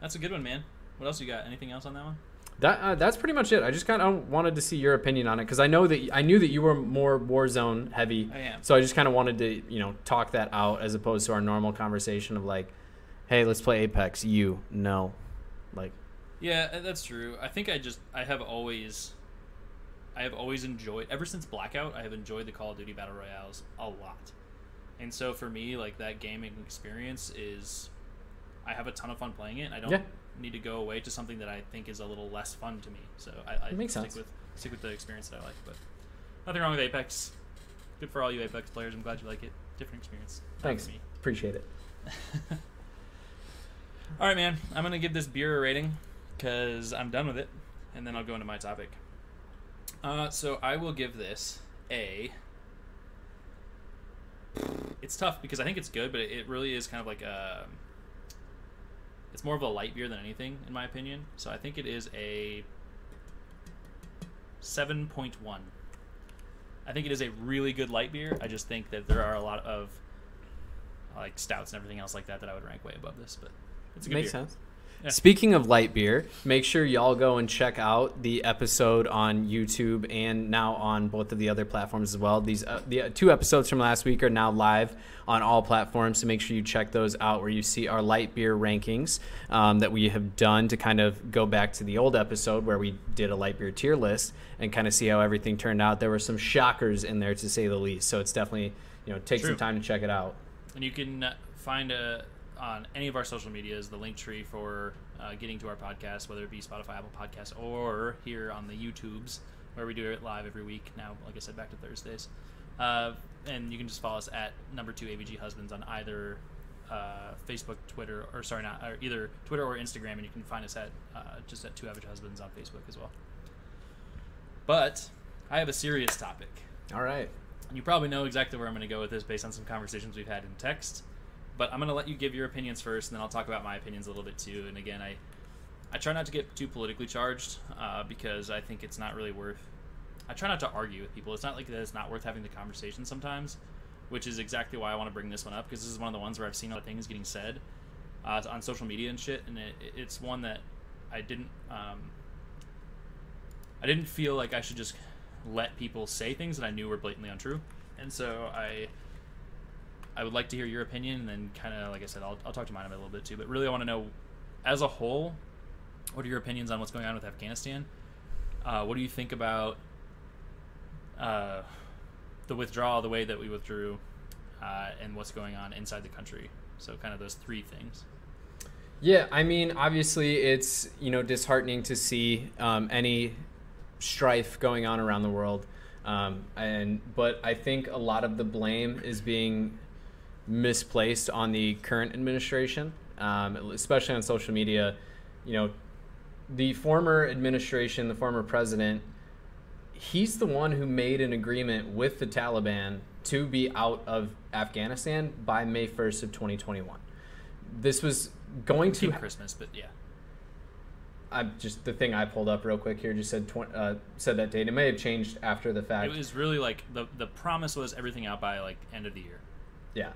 that's a good one, man. What else you got? Anything else on that one? That uh, that's pretty much it. I just kind of wanted to see your opinion on it because I know that I knew that you were more Warzone heavy, I am. so I just kind of wanted to you know talk that out as opposed to our normal conversation of like, hey, let's play Apex. You no, like Yeah, uh, that's true. I think I just I have always I have always enjoyed ever since Blackout, I have enjoyed the Call of Duty Battle Royales a lot. And so for me, like that gaming experience is I have a ton of fun playing it. I don't Yeah. need to go away to something that I think is a little less fun to me. So I, I stick sense. with stick with the experience that I like. But nothing wrong with Apex. Good for all you Apex players. I'm glad you like it. Different experience. Thanks, me. appreciate it. All right, man. I'm gonna give this beer a rating because I'm done with it, and then I'll go into my topic. Uh, so I will give this a. It's tough because I think it's good, but it really is kind of like a. It's more of a light beer than anything, in my opinion. So I think it is a. Seven point one. I think it is a really good light beer. I just think that there are a lot of like stouts and everything else like that that I would rank way above this, but it's a good Makes beer. sense. Yeah. Speaking of light beer, make sure y'all go and check out the episode on YouTube and now on both of the other platforms as well. These uh, the uh, two episodes from last week are now live on all platforms, so make sure you check those out where you see our light beer rankings um, that we have done to kind of go back to the old episode where we did a light beer tier list and kind of see how everything turned out. There were some shockers in there to say the least, so it's definitely you know take True. some time to check it out. And you can uh, find uh on any of our social medias the link tree for uh, getting to our podcast, whether it be Spotify, Apple Podcasts, or here on the YouTubes, where we do it live every week. Now, like I said, back to Thursdays. Uh, and you can just follow us at number two AVG Husbands on either uh, Facebook, Twitter, or sorry, not or either Twitter or Instagram, and you can find us at uh, just at Two Average Husbands on Facebook as well. But I have a serious topic. All right. You probably know exactly where I'm going to go with this based on some conversations we've had in text. But I'm going to let you give your opinions first, and then I'll talk about my opinions a little bit too. And again, I I try not to get too politically charged uh, because I think it's not really worth. I try not to argue with people. It's not like that it's not worth having the conversation sometimes, which is exactly why I want to bring this one up because this is one of the ones where I've seen a lot of things getting said uh, on social media and shit, and it, it's one that I didn't. Um, I didn't feel like I should just let people say things that I knew were blatantly untrue, and so I I would like to hear your opinion, and then kind of like I said, I'll, I'll talk to mine a little bit too. But really, I want to know, as a whole, what are your opinions on what's going on with Afghanistan? Uh, what do you think about uh, the withdrawal, the way that we withdrew, uh, and what's going on inside the country? So, kind of those three things. Yeah, I mean, obviously, it's you know disheartening to see um, any strife going on around the world, um, and but I think a lot of the blame is being misplaced on the current administration, um, especially on social media. You know, the former administration, the former president, he's the one who made an agreement with the Taliban to be out of Afghanistan by May 1st of 2021. This was going to Christmas, but yeah. I'm just the thing I pulled up real quick here just said tw- uh, said that date. It may have changed after the fact. It was really like the the promise was everything out by like end of the year. yeah,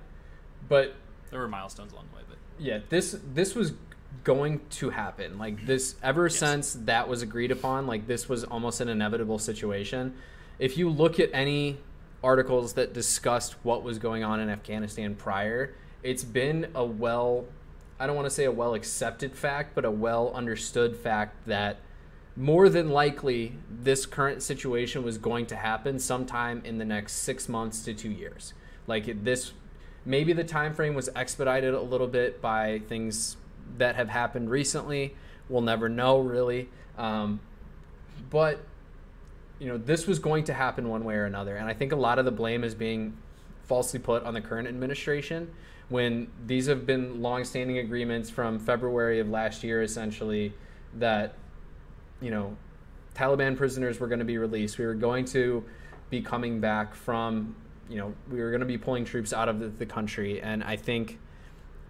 but There were milestones along the way, but yeah, this this was going to happen. Like this, ever Yes. since that was agreed upon, like this was almost an inevitable situation. If you look at any articles that discussed what was going on in Afghanistan prior, it's been a well, I don't want to say a well accepted fact, but a well understood fact that more than likely this current situation was going to happen sometime in the next six months to two years like this maybe the time frame was expedited a little bit by things that have happened recently. We'll never know really. Um, but you know this was going to happen one way or another. And i think a lot of the blame is being falsely put on the current administration when these have been long-standing agreements from february of last year essentially that you know, Taliban prisoners were going to be released. We were going to be coming back from, you know, we were going to be pulling troops out of the, the country. And I think,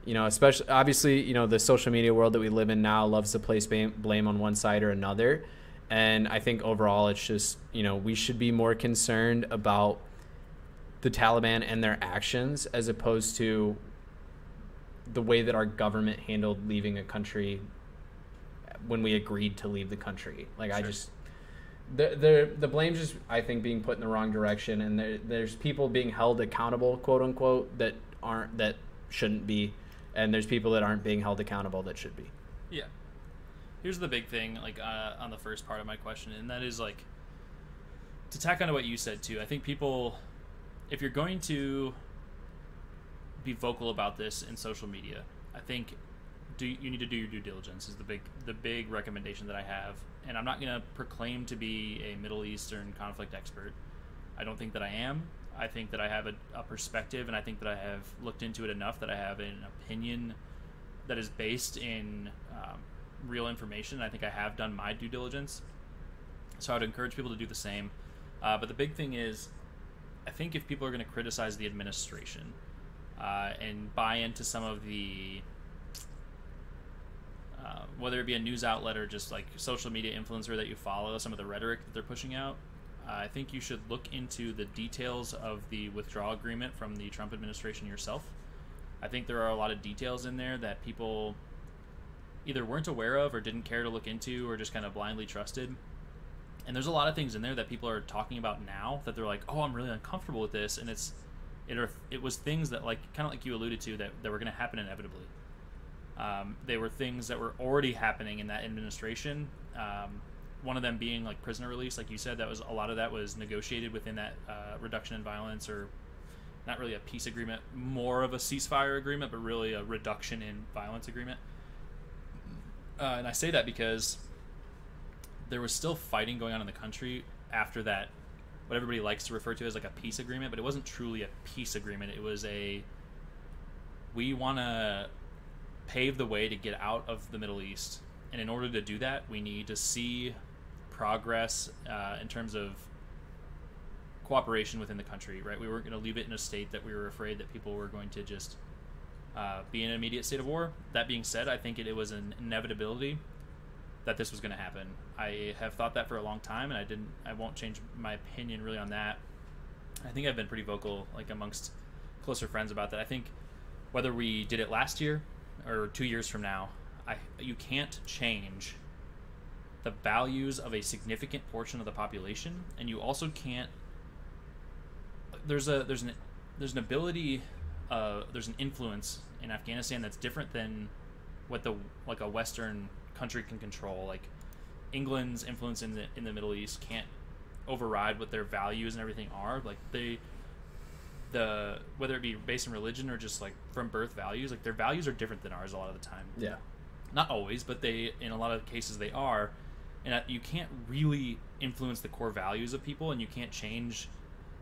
you know, especially, obviously, you know, the social media world that we live in now loves to place blame, blame on one side or another. And I think overall, it's just, you know, we should be more concerned about the Taliban and their actions as opposed to the way that our government handled leaving a country when we agreed to leave the country. Like I just the the the blame's just I think being put in the wrong direction, and there, there's people being held accountable, quote unquote, that aren't that shouldn't be, and there's people that aren't being held accountable that should be. Yeah. Here's the big thing, like uh, on the first part of my question, and that is like to tack onto what you said too. I think people, if you're going to be vocal about this in social media, I think do you need to do your due diligence is the big the big recommendation that I have. And I'm not going to proclaim to be a Middle Eastern conflict expert. I don't think that I am. I think that I have a, a perspective, and I think that I have looked into it enough that I have an opinion that is based in um, real information. I think I have done my due diligence, so I would encourage people to do the same. Uh, but the big thing is, I think if people are going to criticize the administration uh, and buy into some of the, uh, whether it be a news outlet or just like social media influencer that you follow, some of the rhetoric that they're pushing out, uh, I think you should look into the details of the withdrawal agreement from the Trump administration yourself. I think there are a lot of details in there that people either weren't aware of or didn't care to look into or just kind of blindly trusted. And there's a lot of things in there that people are talking about now that they're like, "Oh, I'm really uncomfortable with this," and it's it are, it was things that like kind of like you alluded to that that were going to happen inevitably. Um, they were things that were already happening in that administration. Um, one of them being like prisoner release, like you said, that was a lot of that was negotiated within that uh, reduction in violence or not really a peace agreement, more of a ceasefire agreement, but really a reduction in violence agreement. Uh, and I say that because there was still fighting going on in the country after that, what everybody likes to refer to as like a peace agreement, but it wasn't truly a peace agreement. It was a we want to pave the way to get out of the Middle East, and in order to do that, we need to see progress uh, in terms of cooperation within the country. Right, we weren't going to leave it in a state that we were afraid that people were going to just uh, be in an immediate state of war. That being said, I think it, it was an inevitability that this was going to happen. I have thought that for a long time, and I didn't. I won't change my opinion really on that. I think I've been pretty vocal, like amongst closer friends, about that. I think whether we did it last year or two years from now, I you can't change the values of a significant portion of the population, and you also can't. There's a there's an there's an ability, uh, there's an influence in Afghanistan that's different than what the like a Western country can control. Like England's influence in the in the Middle East can't override what their values and everything are. Like they the whether it be based in religion or just like from birth values, like their values are different than ours a lot of the time. Yeah. Not always, but they in a lot of cases they are. And you can't really influence the core values of people, and you can't change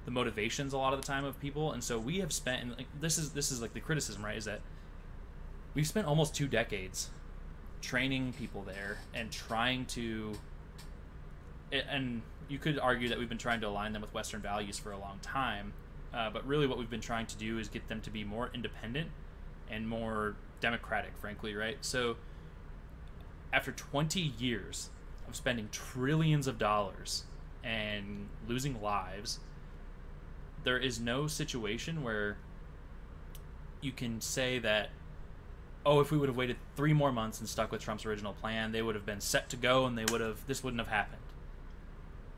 the motivations a lot of the time of people. And so we have spent, and like, this is this is like the criticism, right? Is that we've spent almost two decades training people there and trying to and you could argue that we've been trying to align them with western values for a long time uh, but really what we've been trying to do is get them to be more independent and more democratic frankly right so after 20 years of spending trillions of dollars and losing lives there is no situation where you can say that oh, if we would have waited three more months and stuck with Trump's original plan, they would have been set to go, and they would have this wouldn't have happened.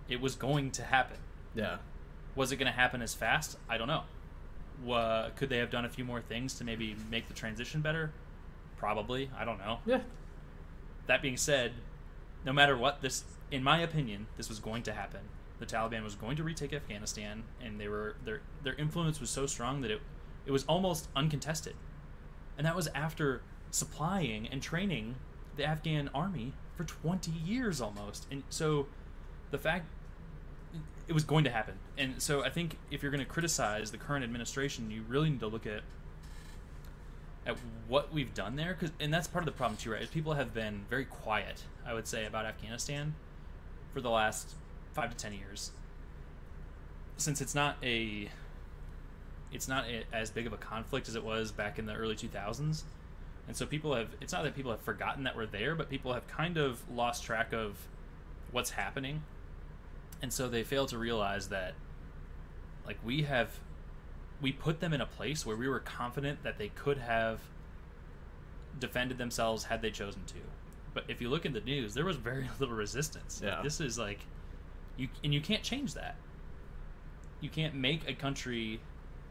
It was going to happen. Yeah. Was it going to happen as fast? I don't know. Could they have done a few more things to maybe make the transition better? Probably. I don't know. Yeah. That being said, no matter what, this, in my opinion, this was going to happen. The Taliban was going to retake Afghanistan, and they were their their influence was so strong that it it was almost uncontested, and that was after supplying and training the Afghan army for 20 years almost. And so, the fact it was going to happen, and so I think if you're going to criticize the current administration, you really need to look at at what we've done there because and that's part of the problem too right? Is people have been very quiet i would say about afghanistan for the last five to ten years. Since it's not a it's not a, as big of a conflict as it was back in the early 2000s and so people have it's not that people have forgotten that we're there but people have kind of lost track of what's happening and so they fail to realize that like we have we put them in a place where we were confident that they could have defended themselves had they chosen to. But if you look in the news, there was very little resistance. Like, Yeah. this is like you and you can't change that. You can't make a country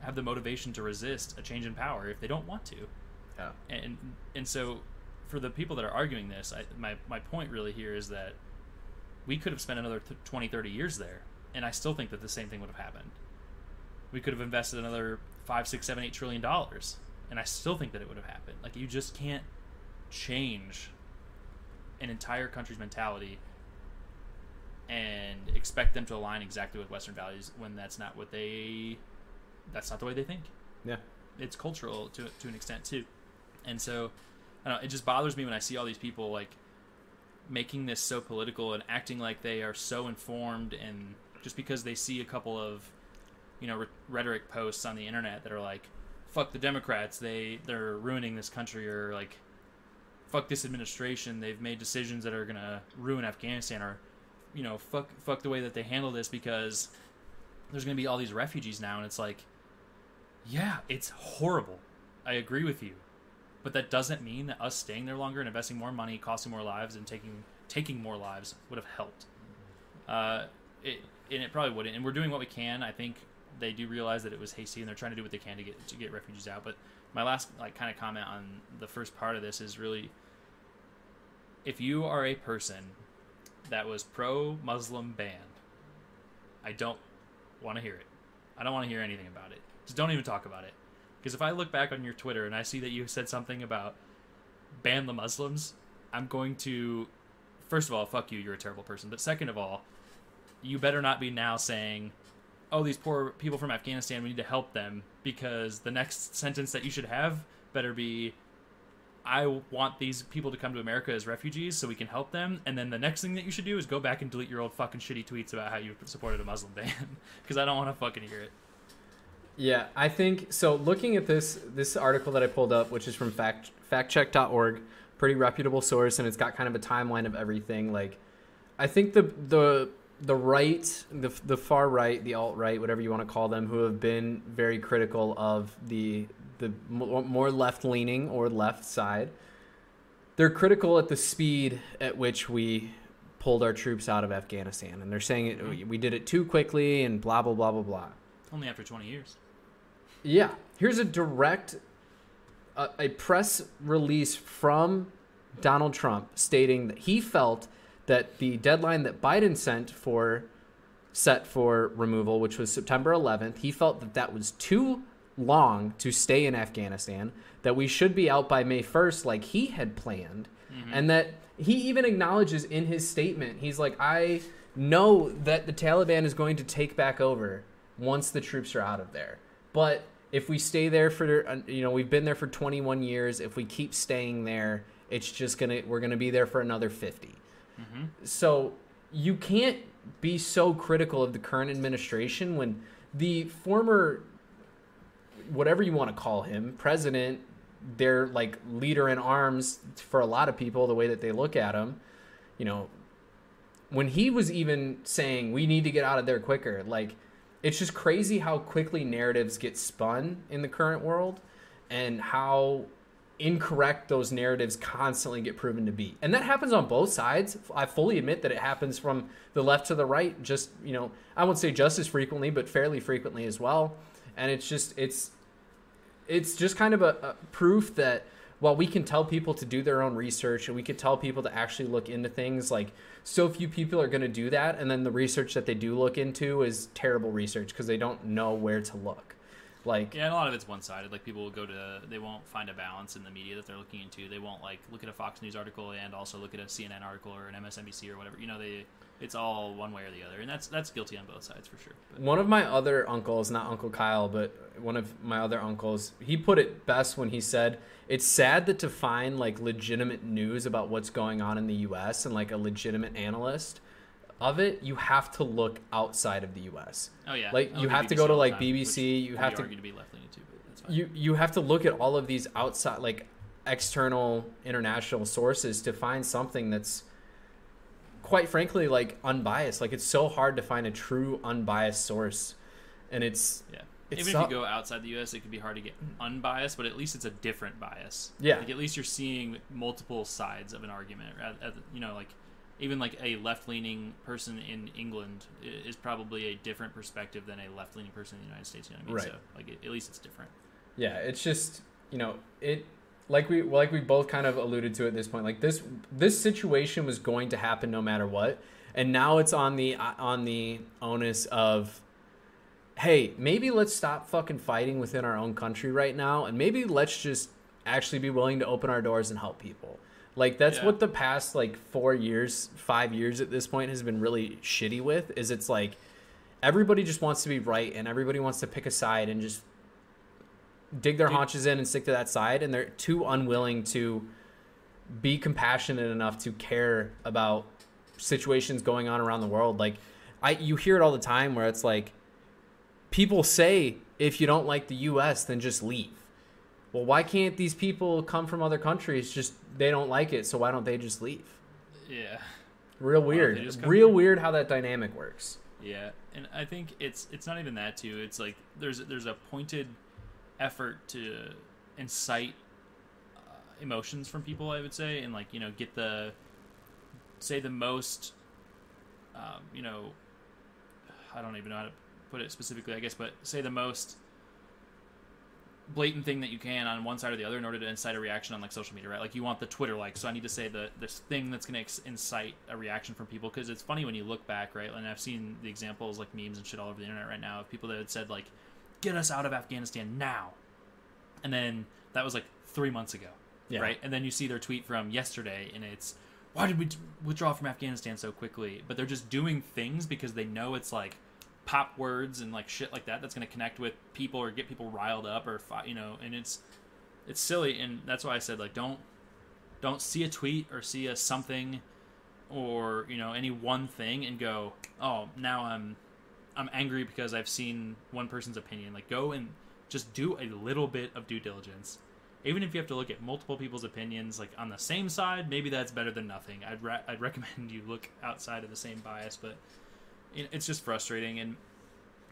have the motivation to resist a change in power if they don't want to. Yeah. And and so for the people that are arguing this, I, my my point really here is that we could have spent another th- 20 30 years there and I still think that the same thing would have happened we could have invested another five, six, seven, eight trillion dollars, and I still think that it would have happened. Like you just can't change an entire country's mentality and expect them to align exactly with Western values when that's not what they, that's not the way they think. Yeah. It's cultural to to an extent too, and so I don't know. It just bothers me when I see all these people like making this so political and acting like they are so informed and just because they see a couple of you know, rhe- rhetoric posts on the internet that are like, "Fuck the Democrats, they they're ruining this country," or like, "Fuck this administration, they've made decisions that are gonna ruin Afghanistan," or, you know, "Fuck fuck the way that they handle this because there's gonna be all these refugees now," and it's like, yeah, it's horrible. I agree with you, but that doesn't mean that us staying there longer and investing more money, costing more lives, and taking taking more lives would have helped. Uh, it and it probably wouldn't. And we're doing what we can. I think they do realize that it was hasty, and they're trying to do what they can to get to get refugees out. But my last like kind of comment on the first part of this is really, if you are a person that was pro Muslim ban, I don't want to hear it. I don't want to hear anything about it. Just don't even talk about it. Because if I look back on your Twitter and I see that you said something about ban the Muslims, I'm going to, first of all, fuck you, you're a terrible person. But second of all, you better not be now saying, oh, these poor people from Afghanistan, we need to help them. Because the next sentence that you should have better be, I want these people to come to America as refugees so we can help them. And then the next thing that you should do is go back and delete your old fucking shitty tweets about how you supported a Muslim ban. Because I don't want to fucking hear it. Yeah, I think so. Looking at this this article that I pulled up, which is from fact factcheck.org, pretty reputable source, and it's got kind of a timeline of everything. Like, I think the the the right, the the far right, the alt right, whatever you want to call them, who have been very critical of the the more left leaning or left side, they're critical at the speed at which we pulled our troops out of Afghanistan, and they're saying it, mm-hmm. we did it too quickly and blah blah blah blah blah. Only after 20 years. Yeah, here's a direct a, a press release from Donald Trump stating that he felt that the deadline that Biden sent for set for removal, which was September 11th, he felt that that was too long to stay in Afghanistan, that we should be out by May 1st like he had planned, mm-hmm. and that he even acknowledges in his statement, he's like I know that the Taliban is going to take back over once the troops are out of there. But if we stay there for uh, you know, we've been there for 21 years, if we keep staying there, it's just going to we're going to be there for another 50. So you can't be so critical of the current administration when the former whatever you want to call him, president, their like leader in arms for a lot of people, the way that they look at him, you know, when he was even saying we need to get out of there quicker, like it's just crazy how quickly narratives get spun in the current world and how incorrect those narratives constantly get proven to be. And that happens on both sides. I fully admit that it happens from the left to the right, just, you know, I won't say just as frequently, but fairly frequently as well. And it's just, it's, it's just kind of a, a proof that while we can tell people to do their own research and we can tell people to actually look into things, like so few people are going to do that. And then the research that they do look into is terrible research because they don't know where to look. Like yeah, and a lot of it's one sided. Like people will go to they won't find a balance in the media that they're looking into. They won't like look at a Fox News article and also look at a CNN article or an MSNBC or whatever. You know, they it's all one way or the other, and that's that's guilty on both sides for sure. But. One of my other uncles, not Uncle Kyle, but one of my other uncles, he put it best when he said, "It's sad that to find like legitimate news about what's going on in the U.S. and like a legitimate analyst." Of it, you have to look outside of the U.S. Oh yeah, like you oh, have BBC to go to like time, BBC. You have to, to be left leaning too, but You you have to look at all of these outside like external international sources to find something that's quite frankly like unbiased. Like it's so hard to find a true unbiased source, and it's yeah. It's Even if you go outside the U.S., it can be hard to get unbiased, but at least it's a different bias. Yeah. Like at least you're seeing multiple sides of an argument. You know, like even like a left leaning person in England is probably a different perspective than a left leaning person in the United States. You know what I mean? Right. So like at least it's different. Yeah, it's just you know it like we like we both kind of alluded to at this point. Like this this situation was going to happen no matter what, and now it's on the uh, on the onus of hey, maybe let's stop fucking fighting within our own country right now, and maybe let's just actually be willing to open our doors and help people. Like that's yeah. what the past like 4 years, 5 years at this point has been really shitty with is it's like everybody just wants to be right and everybody wants to pick a side and just dig their Dude. haunches in and stick to that side and they're too unwilling to be compassionate enough to care about situations going on around the world like I you hear it all the time where it's like people say if you don't like the US then just leave well, why can't these people come from other countries? Just they don't like it, so why don't they just leave? Yeah. Real weird. Real here? weird how that dynamic works. Yeah, and I think it's it's not even that too. It's like there's there's a pointed effort to incite uh, emotions from people. I would say, and like you know, get the say the most, um, you know, I don't even know how to put it specifically. I guess, but say the most blatant thing that you can on one side or the other in order to incite a reaction on like social media, right? Like you want the Twitter like, so I need to say the this thing that's going to incite a reaction from people because it's funny when you look back, right? And I've seen the examples like memes and shit all over the internet right now of people that had said like, "Get us out of Afghanistan now," and then that was like three months ago, yeah. right? And then you see their tweet from yesterday, and it's, "Why did we withdraw from Afghanistan so quickly?" But they're just doing things because they know it's like pop words and like shit like that that's going to connect with people or get people riled up or you know and it's it's silly and that's why I said like don't don't see a tweet or see a something or you know any one thing and go oh now I'm I'm angry because I've seen one person's opinion. Like go and just do a little bit of due diligence. Even if you have to look at multiple people's opinions like on the same side maybe that's better than nothing. I'd, ra- I'd recommend you look outside of the same bias but it's just frustrating and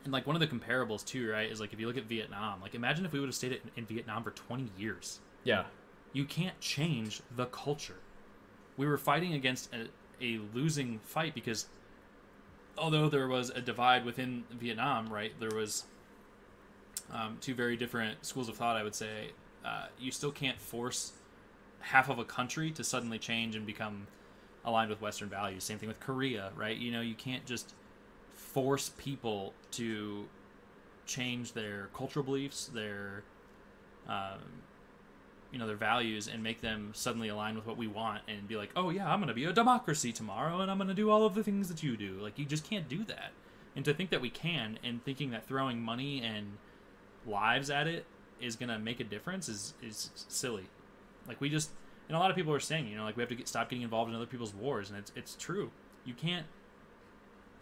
and like one of the comparables too, right? Is like if you look at Vietnam, like imagine if we would have stayed in Vietnam for 20 years. Yeah. You can't change the culture. We were fighting against a, a losing fight because although there was a divide within Vietnam, right? There was um, two very different schools of thought, I would say. Uh, you still can't force half of a country to suddenly change and become aligned with Western values. Same thing with Korea, right? You know, you can't just force people to change their cultural beliefs, their um, you know their values, and make them suddenly align with what we want, and be like, oh yeah, I'm gonna be a democracy tomorrow, and I'm gonna do all of the things that you do. Like you just can't do that. And to think that we can, and thinking that throwing money and lives at it is gonna make a difference is is silly. Like we just and a lot of people are saying, you know, like we have to get, stop getting involved in other people's wars, and it's it's true. You can't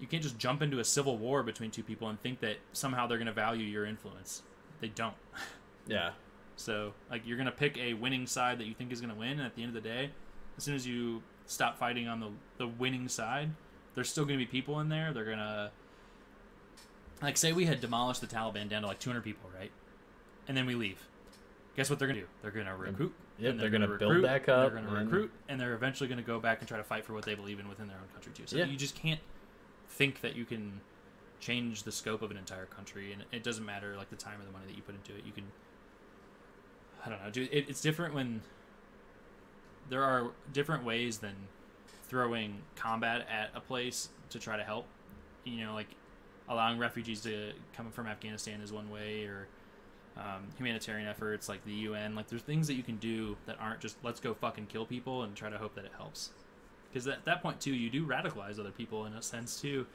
you can't just jump into a civil war between two people and think that somehow they're going to value your influence. They don't. Yeah. So, like, you're going to pick a winning side that you think is going to win, and at the end of the day, as soon as you stop fighting on the, the winning side, there's still going to be people in there. They're going to. Like, say we had demolished the Taliban down to like 200 people, right? And then we leave. Guess what they're going to do? They're going to recruit Yep, and they're gonna gonna build recruit, back up, They're going to recruit, and they're eventually going to go back and try to fight for what they believe in within their own country too. So Yeah. you just can't think that you can change the scope of an entire country, and it doesn't matter like the time or the money that you put into it. You can, I don't know, dude. It, it's different when there are different ways than throwing combat at a place to try to help. You know, like allowing refugees to come from Afghanistan is one way, or um, humanitarian efforts like the UN. Like, there's things that you can do that aren't just let's go fucking kill people and try to hope that it helps. Because at that point too, you do radicalize other people in a sense too.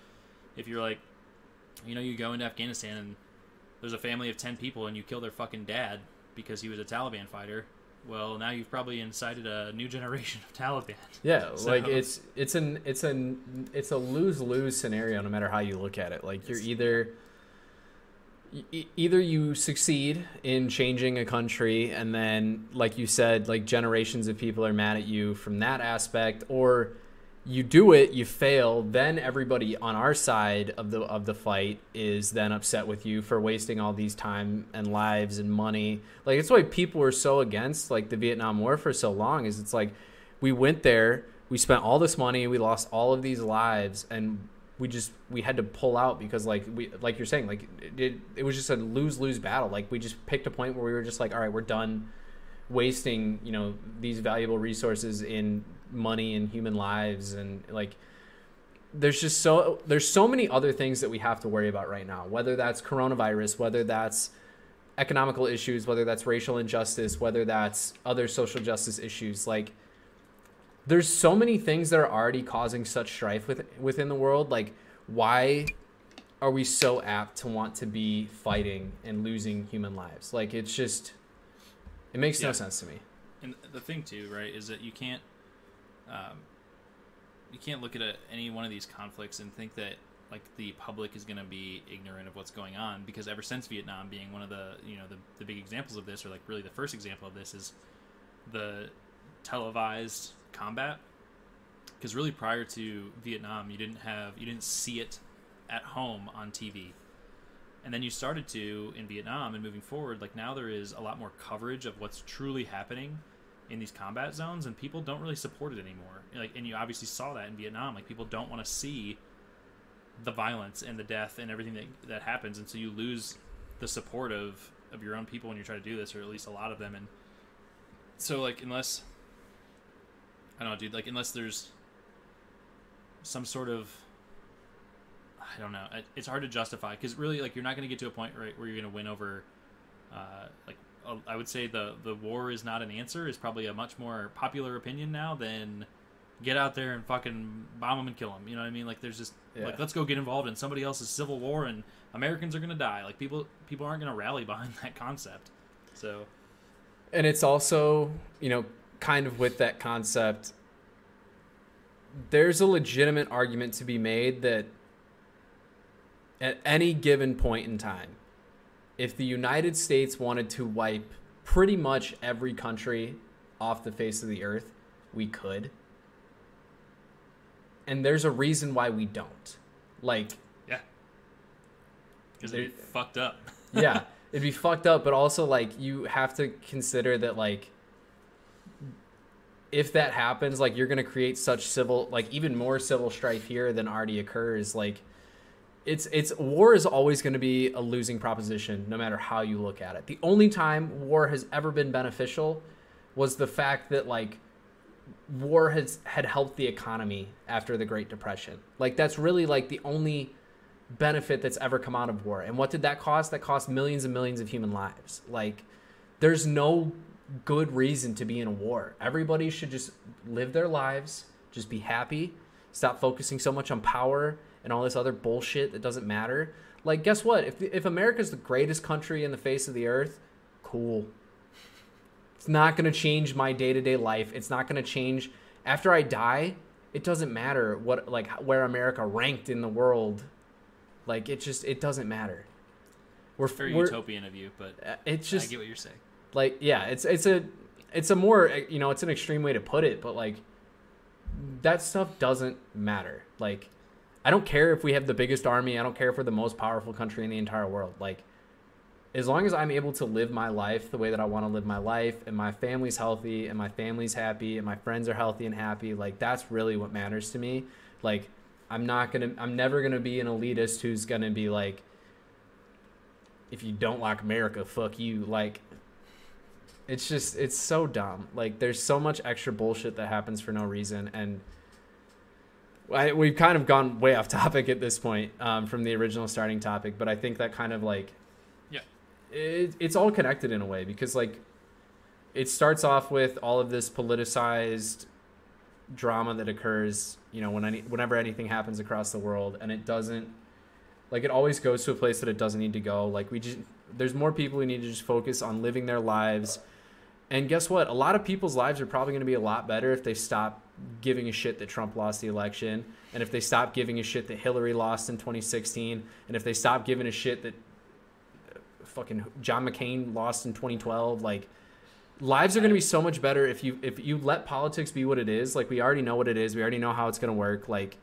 If you're like, you know, you go into Afghanistan and there's a family of ten people and you kill their fucking dad because he was a Taliban fighter. Well, now you've probably incited a new generation of Taliban. Yeah, So- like it's it's an it's an it's a lose lose scenario no matter how you look at it. Like you're either either you succeed in changing a country and then like you said like generations of people are mad at you from that aspect or you do it you fail then everybody on our side of the of the fight is then upset with you for wasting all these time and lives and money. Like it's why people were so against like the Vietnam War for so long is it's like we went there we spent all this money we lost all of these lives and we just we had to pull out because like we like you're saying like it, it was just a lose lose battle. Like we just picked a point where we were just like all right we're done wasting you know these valuable resources in money and human lives. And like there's just so there's so many other things that we have to worry about right now whether that's coronavirus whether that's economical issues whether that's racial injustice whether that's other social justice issues. Like there's so many things that are already causing such strife with, within the world like why are we so apt to want to be fighting and losing human lives? Like it's just it makes no sense to me. And the thing too, right, is that you can't, um, you can't look at a, any one of these conflicts and think that like the public is going to be ignorant of what's going on because ever since Vietnam being one of the you know the, the big examples of this or like really the first example of this is the televised combat because really prior to Vietnam you didn't have you didn't see it at home on TV and then you started to in Vietnam and moving forward like now there is a lot more coverage of what's truly happening in these combat zones and people don't really support it anymore. Like and you obviously saw that in Vietnam like people don't want to see the violence and the death and everything that that happens and so you lose the support of of your own people when you try to do this or at least a lot of them and so like unless I don't know dude like unless there's some sort of I don't know. It- It's hard to justify because really, like, you're not going to get to a point right where you're going to win over. Uh, like, uh, I would say the the war is not an answer is probably a much more popular opinion now than get out there and fucking bomb them and kill them. You know what I mean? Like, there's just Yeah. like let's go get involved in somebody else's civil war and Americans are going to die. Like, people people aren't going to rally behind that concept. So and it's also you know kind of with that concept there's a legitimate argument to be made that at any given point in time if the united states wanted to wipe pretty much every country off the face of the earth we could. And there's a reason why we don't. Like yeah, because There- they fucked up. yeah, it'd be fucked up, but also like you have to consider that like if that happens, like you're gonna create such civil, like even more civil strife here than already occurs. Like it's it's war is always going to be a losing proposition, no matter how you look at it. The only time war has ever been beneficial was the fact that like war has had helped the economy after the Great Depression. Like that's really like the only benefit that's ever come out of war. And what did that cost? That cost millions and millions of human lives. Like there's no good reason to be in a war. Everybody should just live their lives, just be happy, stop focusing so much on power and all this other bullshit that doesn't matter. Like guess what? If if America's the greatest country in the face of the earth, cool. It's not going to change my day-to-day life. It's not going to change after I die. It doesn't matter what like where America ranked in the world. Like it just it doesn't matter. We're Very utopian of you, but uh, it's just. I get what you're saying. Like yeah, it's it's a it's a more uh, you know it's an extreme way to put it, but like that stuff doesn't matter. Like I don't care if we have the biggest army. I don't care we're the most powerful country in the entire world. Like as long as I'm able to live my life the way that I want to live my life, and my family's healthy, and my family's happy, and my friends are healthy and happy, like that's really what matters to me. Like, I'm not gonna, I'm never gonna be an elitist who's gonna be like, if you don't like America, fuck you. Like, it's just, it's so dumb. Like, there's so much extra bullshit that happens for no reason, and I, we've kind of gone way off topic at this point um, from the original starting topic, but I think that kind of like, Yeah. it, it's all connected in a way because like, it starts off with all of this politicized drama that occurs, you know, when any whenever anything happens across the world, and it doesn't, like, it always goes to a place that it doesn't need to go. Like, we just there's more people who need to just focus on living their lives. And guess what? A lot of people's lives are probably going to be a lot better if they stop giving a shit that Trump lost the election, and if they stop giving a shit that Hillary lost in 2016, and if they stop giving a shit that uh, fucking John McCain lost in 2012, like lives are going to be so much better if you if you let politics be what it is. Like we already know what it is. We already know how it's going to work. Like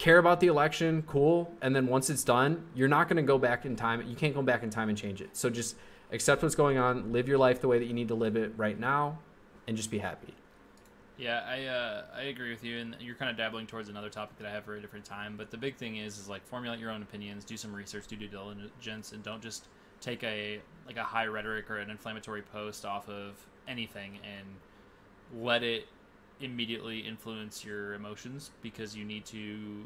care about the election, cool, and then once it's done, you're not going to go back in time. You can't go back in time and change it. So just accept what's going on, live your life the way that you need to live it right now, and just be happy. Yeah, I uh, I agree with you, and you're kind of dabbling towards another topic that I have for a different time. But the big thing is, is like formulate your own opinions, do some research, do due diligence, and don't just take a like a high rhetoric or an inflammatory post off of anything and let it immediately influence your emotions because you need to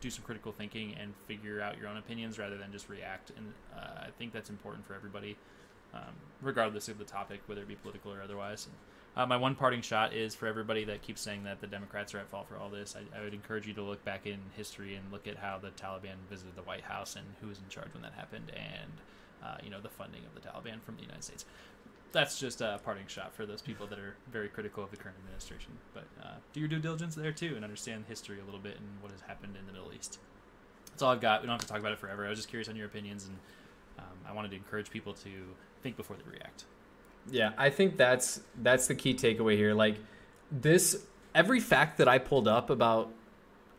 do some critical thinking and figure out your own opinions rather than just react. And uh, I think that's important for everybody, um, regardless of the topic, whether it be political or otherwise. Uh, my one parting shot is for everybody that keeps saying that the Democrats are at fault for all this. I, I would encourage you to look back in history and look at how the Taliban visited the White House and who was in charge when that happened, and uh, you know the funding of the Taliban from the United States. That's just a parting shot for those people that are very critical of the current administration. But uh, do your due diligence there too, and understand history a little bit and what has happened in the Middle East. That's all I've got. We don't have to talk about it forever. I was just curious on your opinions, and um, I wanted to encourage people to think before they react. Yeah, I think that's that's the key takeaway here. Like this every fact that I pulled up about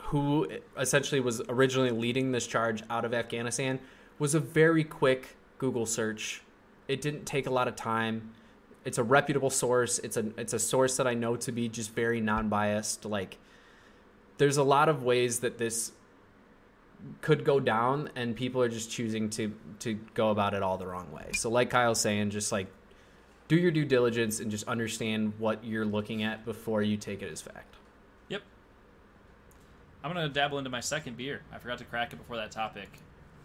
who essentially was originally leading this charge out of Afghanistan was a very quick Google search. It didn't take a lot of time. It's a reputable source. It's a it's a source that I know to be just very non-biased. Like there's a lot of ways that this could go down and people are just choosing to to go about it all the wrong way. So like Kyle's saying just like do your due diligence and just understand what you're looking at before you take it as fact. Yep. I'm gonna dabble into my second beer. I forgot to crack it before that topic.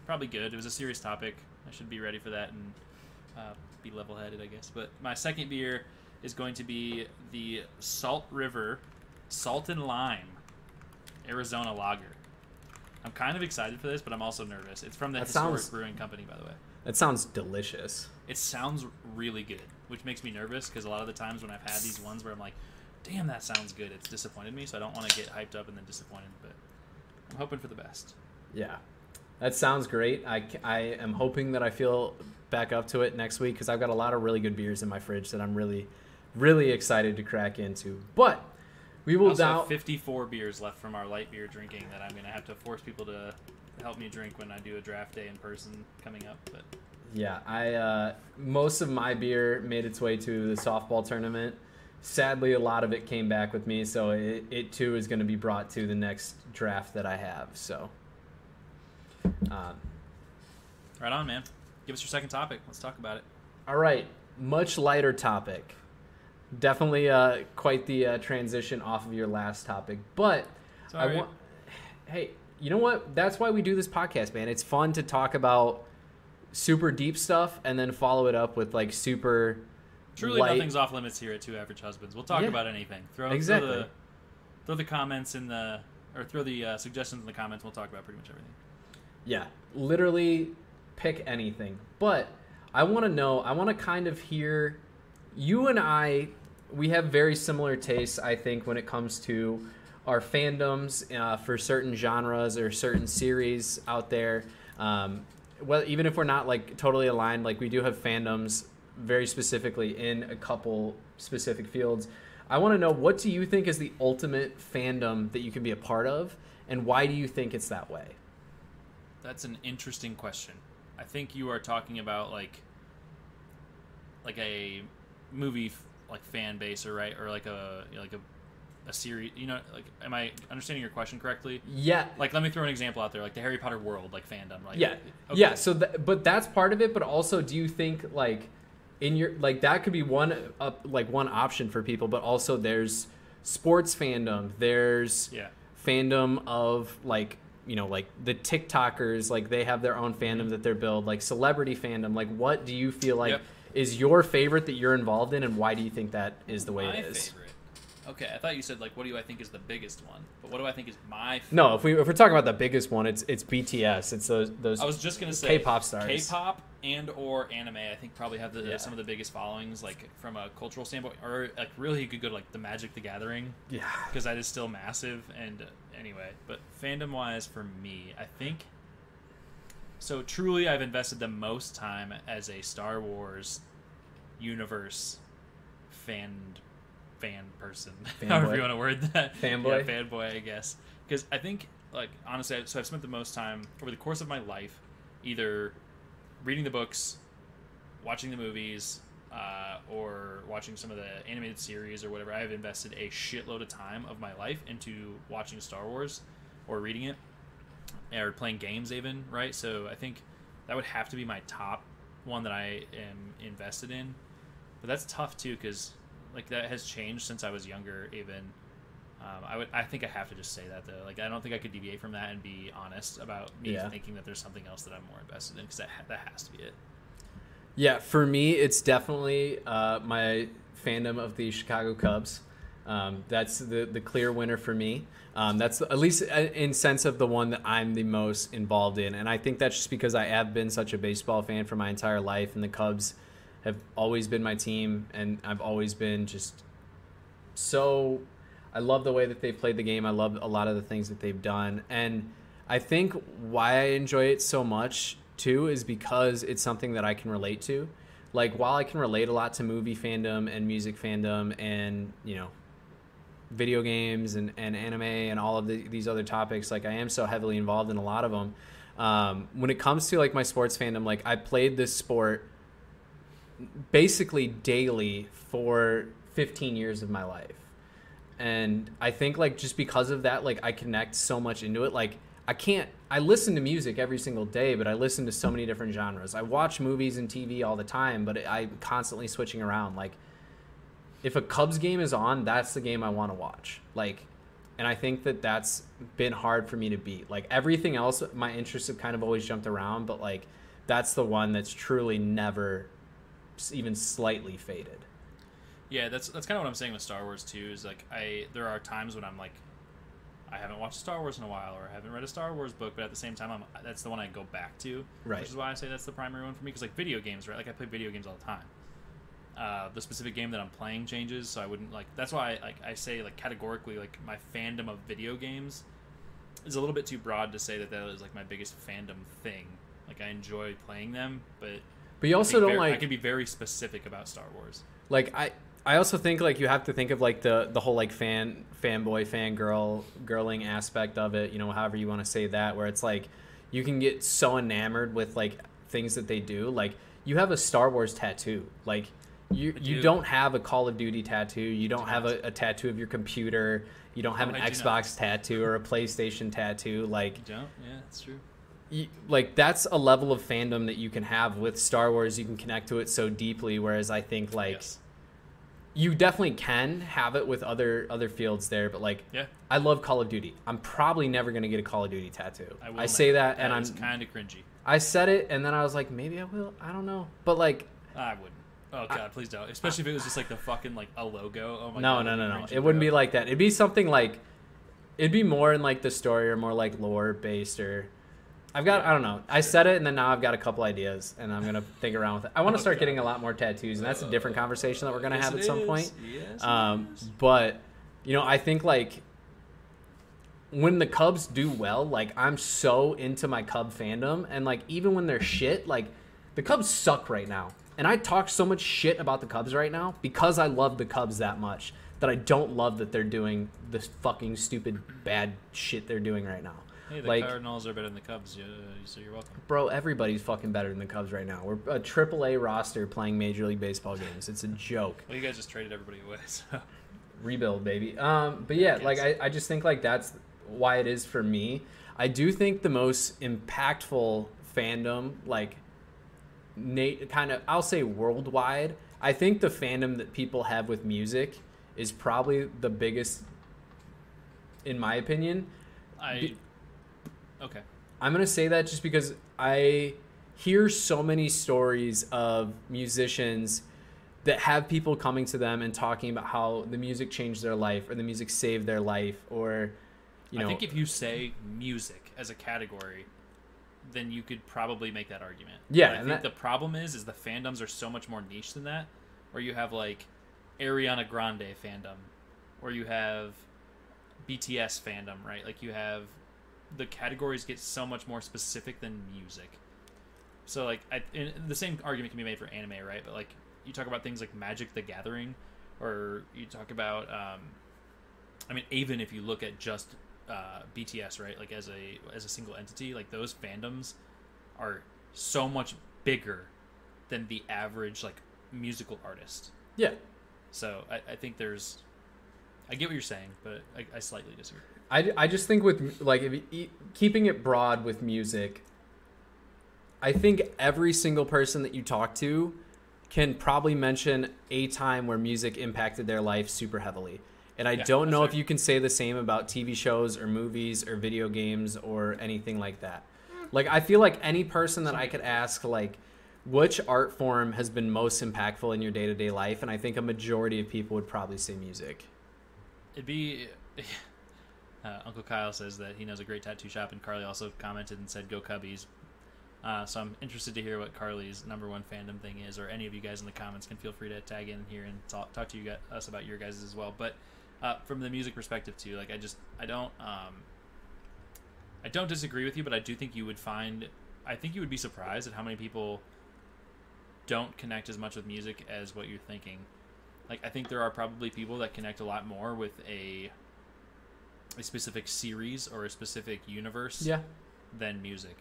Probably good. It was a serious topic. I should be ready for that and uh, be level-headed, I guess. But my second beer is going to be the Salt River Salt and Lime Arizona Lager. I'm kind of excited for this, but I'm also nervous. It's from the That Historic sounds- Brewing Company, by the way. That sounds delicious. It sounds really good, which makes me nervous because a lot of the times when I've had these ones where I'm like, damn, that sounds good, it's disappointed me, so I don't want to get hyped up and then disappointed, but I'm hoping for the best. Yeah. That sounds great. I, I am hoping that I feel back up to it next week because I've got a lot of really good beers in my fridge that I'm really, really excited to crack into. But we I will also now. have 54 beers left from our light beer drinking that I'm going to have to force people to help me drink when I do a draft day in person coming up, but Yeah, I uh, most of my beer made its way to the softball tournament. Sadly, a lot of it came back with me, so it, it too is going to be brought to the next draft that I have. So, um, right on, man. Give us your second topic. Let's talk about it. all right, much lighter topic. Definitely uh, quite the uh, transition off of your last topic, but I Sorry. want. Hey, you know what? That's why we do this podcast, man. It's fun to talk about super deep stuff and then follow it up with like super Truly, light- nothing's off limits here at Two Average Husbands. We'll talk Yeah. about anything. Throw, Exactly. Throw the, throw the comments in the, or throw the uh, suggestions in the comments. We'll talk about pretty much everything. Yeah, literally pick anything. But I want to know, I want to kind of hear you and I, we have very similar tastes, I think, when it comes to our fandoms uh, for certain genres or certain series out there. Um, well, even if we're not like totally aligned, like we do have fandoms very specifically in a couple specific fields. I want to know what do you think is the ultimate fandom that you can be a part of, and why do you think it's that way? That's an interesting question. I think you are talking about like like a movie like fan base or right or like a like a a series. You know, like am I understanding your question correctly? Yeah. Like, let me throw an example out there, like the Harry Potter world, like fandom, like Yeah, Okay. yeah. So, th- but that's part of it. But also, do you think like in your like that could be one uh, like one option for people? But also, there's sports fandom. There's yeah. fandom of like you know like the TikTokers. Like they have their own fandom that they're build. Like celebrity fandom. Like what do you feel like Yep. Is your favorite that you're involved in, and why do you think that is the way it is? my it is? favorite. Okay, I thought you said like, what do I think is the biggest one? But what do I think is my? Favorite? No, if we if we're talking about the biggest one, it's it's BTS. It's those those I was just gonna say K-pop stars. K-pop and or anime. I think probably have the, Yeah. some of the biggest followings, like from a cultural standpoint, or like really you could go to like the Magic the Gathering yeah. because that is still massive. And uh, anyway, but fandom wise for me, I think. So truly, I've invested the most time as a Star Wars universe fan fan person, however you want to word that. Fanboy? yeah, fanboy, I guess. Because I think, like honestly, I- so I've spent the most time over the course of my life, either reading the books, watching the movies, uh, or watching some of the animated series or whatever. I have invested a shitload of time of my life into watching Star Wars, or reading it, or playing games even. Right. So I think that would have to be my top one that I am invested in. But that's tough too because like that has changed since I was younger. Even um, I would I think I have to just say that though. Like I don't think I could deviate from that and be honest about me Yeah. thinking that there's something else that I'm more invested in because that that has to be it. Yeah, for me, it's definitely uh, my fandom of the Chicago Cubs. Um, that's the the clear winner for me. Um, that's at least uh, in sense of the one that I'm the most involved in, and I think that's just because I have been such a baseball fan for my entire life, and the Cubs have always been my team, and I've always been just so. I love the way that they've played the game. I love a lot of the things that they've done, and I think why I enjoy it so much too is because it's something that I can relate to. Like while I can relate a lot to movie fandom and music fandom and you know video games and, and anime and all of the, these other topics, like I am so heavily involved in a lot of them. Um, when it comes to like my sports fandom, like I played this sport basically daily for 15 years of my life. And i think like just because of that like i connect so much into it. Like i can't i listen to music every single day but i listen to so many different genres. I watch movies and tv all the time but i'm constantly switching around. Like if a cubs game is on that's the game i want to watch like and i think that that's been hard for me to beat like everything else my interests have kind of always jumped around but like that's the one that's truly never even slightly faded Yeah, that's that's kind of what I'm saying with Star Wars too. Is like I there are times when I'm like, I haven't watched Star Wars in a while, or I haven't read a Star Wars book, but at the same time, I'm that's the one I go back to. Right. Which is why I say that's the primary one for me. Because like video games, right? Like I play video games all the time. Uh, the specific game that I'm playing changes, so I wouldn't like. That's why I, like I say like categorically like my fandom of video games is a little bit too broad to say that that is like my biggest fandom thing. Like I enjoy playing them, but but you also don't very- I can be very specific about Star Wars. like i i also think like you have to think of like the the whole like fan fanboy fangirl girling aspect of it you know however you want to say that where it's like you can get so enamored with like things that they do like you have a star wars tattoo like you you do. don't have a call of duty tattoo you don't have a, a tattoo of your computer you don't have Oh, an I do xbox tattoo or a playstation tattoo like You don't? Yeah, that's true. you, like that's a level of fandom that you can have with Star Wars. You can connect to it so deeply. Whereas I think like Yes. you definitely can have it with other other fields there. But like Yeah. I love Call of Duty. I'm probably never gonna get a Call of Duty tattoo. I, I, say never. that, and I'm kind of cringy. I said it, and then I was like maybe I will. I don't know. But like I wouldn't. Oh god, please don't. Especially if it was just like the fucking like a logo. Oh my no god. no no that'd no. It wouldn't be like that. It'd be something like it'd be more in like the story or more like lore based or. I've got I don't know. I said it and then now I've got a couple ideas and I'm gonna think around with it. I want to Oh, start God. getting a lot more tattoos and that's a different conversation that we're gonna Yes, have at some is. point. Yes, Um, but you know, I think like when the Cubs do well, like I'm so into my Cub fandom, and like even when they're shit, like the Cubs suck right now, and I talk so much shit about the Cubs right now because I love the Cubs that much that I don't love that they're doing this fucking stupid bad shit they're doing right now. Hey, the like, Cardinals are better than the Cubs, yeah, so you're welcome. bro, everybody's fucking better than the Cubs right now. We're a triple A roster playing Major League Baseball games. It's a joke. Well, you guys just traded everybody away, so rebuild baby um but yeah like I, I just think like that's why it is for me i do think the most impactful fandom like nate kind of i'll say worldwide i think the fandom that people have with music is probably the biggest in my opinion I. Be- Okay. I'm gonna say that just because I hear so many stories of musicians that have people coming to them and talking about how the music changed their life or the music saved their life or you know I think if you say music as a category, then you could probably make that argument. Yeah, But I think that- the problem is, is the fandoms are so much more niche than that. Where you have like Ariana Grande fandom, or you have BTS fandom, right? Like you have the categories get so much more specific than music. So like, I, the same argument can be made for anime, right? But like, you talk about things like Magic: The Gathering, or you talk about, um, I mean, even if you look at just uh, BTS, right? Like as a as a single entity, like those fandoms are so much bigger than the average like musical artist. yeah So I, I think there's, I get what you're saying, but I, I slightly disagree. I, I just think with like if keeping it broad with music i think every single person that you talk to can probably mention a time where music impacted their life super heavily and i Yeah, don't know that's if you can say the same about tv shows or movies or video games or anything like that like i feel like any person that i could ask like which art form has been most impactful in your day-to-day life and i think a majority of people would probably say music It'd be. Uh, Uncle Kyle says that he knows a great tattoo shop, and Carly also commented and said, "Go Cubbies." Uh, so I'm interested to hear what Carly's number one fandom thing is, or any of you guys in the comments can feel free to tag in here and talk, talk to you guys, us about your guys as well. But uh, from the music perspective too, like I just I don't um, I don't disagree with you, but I do think you would find I think you would be surprised at how many people don't connect as much with music as what you're thinking. Like I think there are probably people that connect a lot more with a a specific series or a specific universe yeah than music.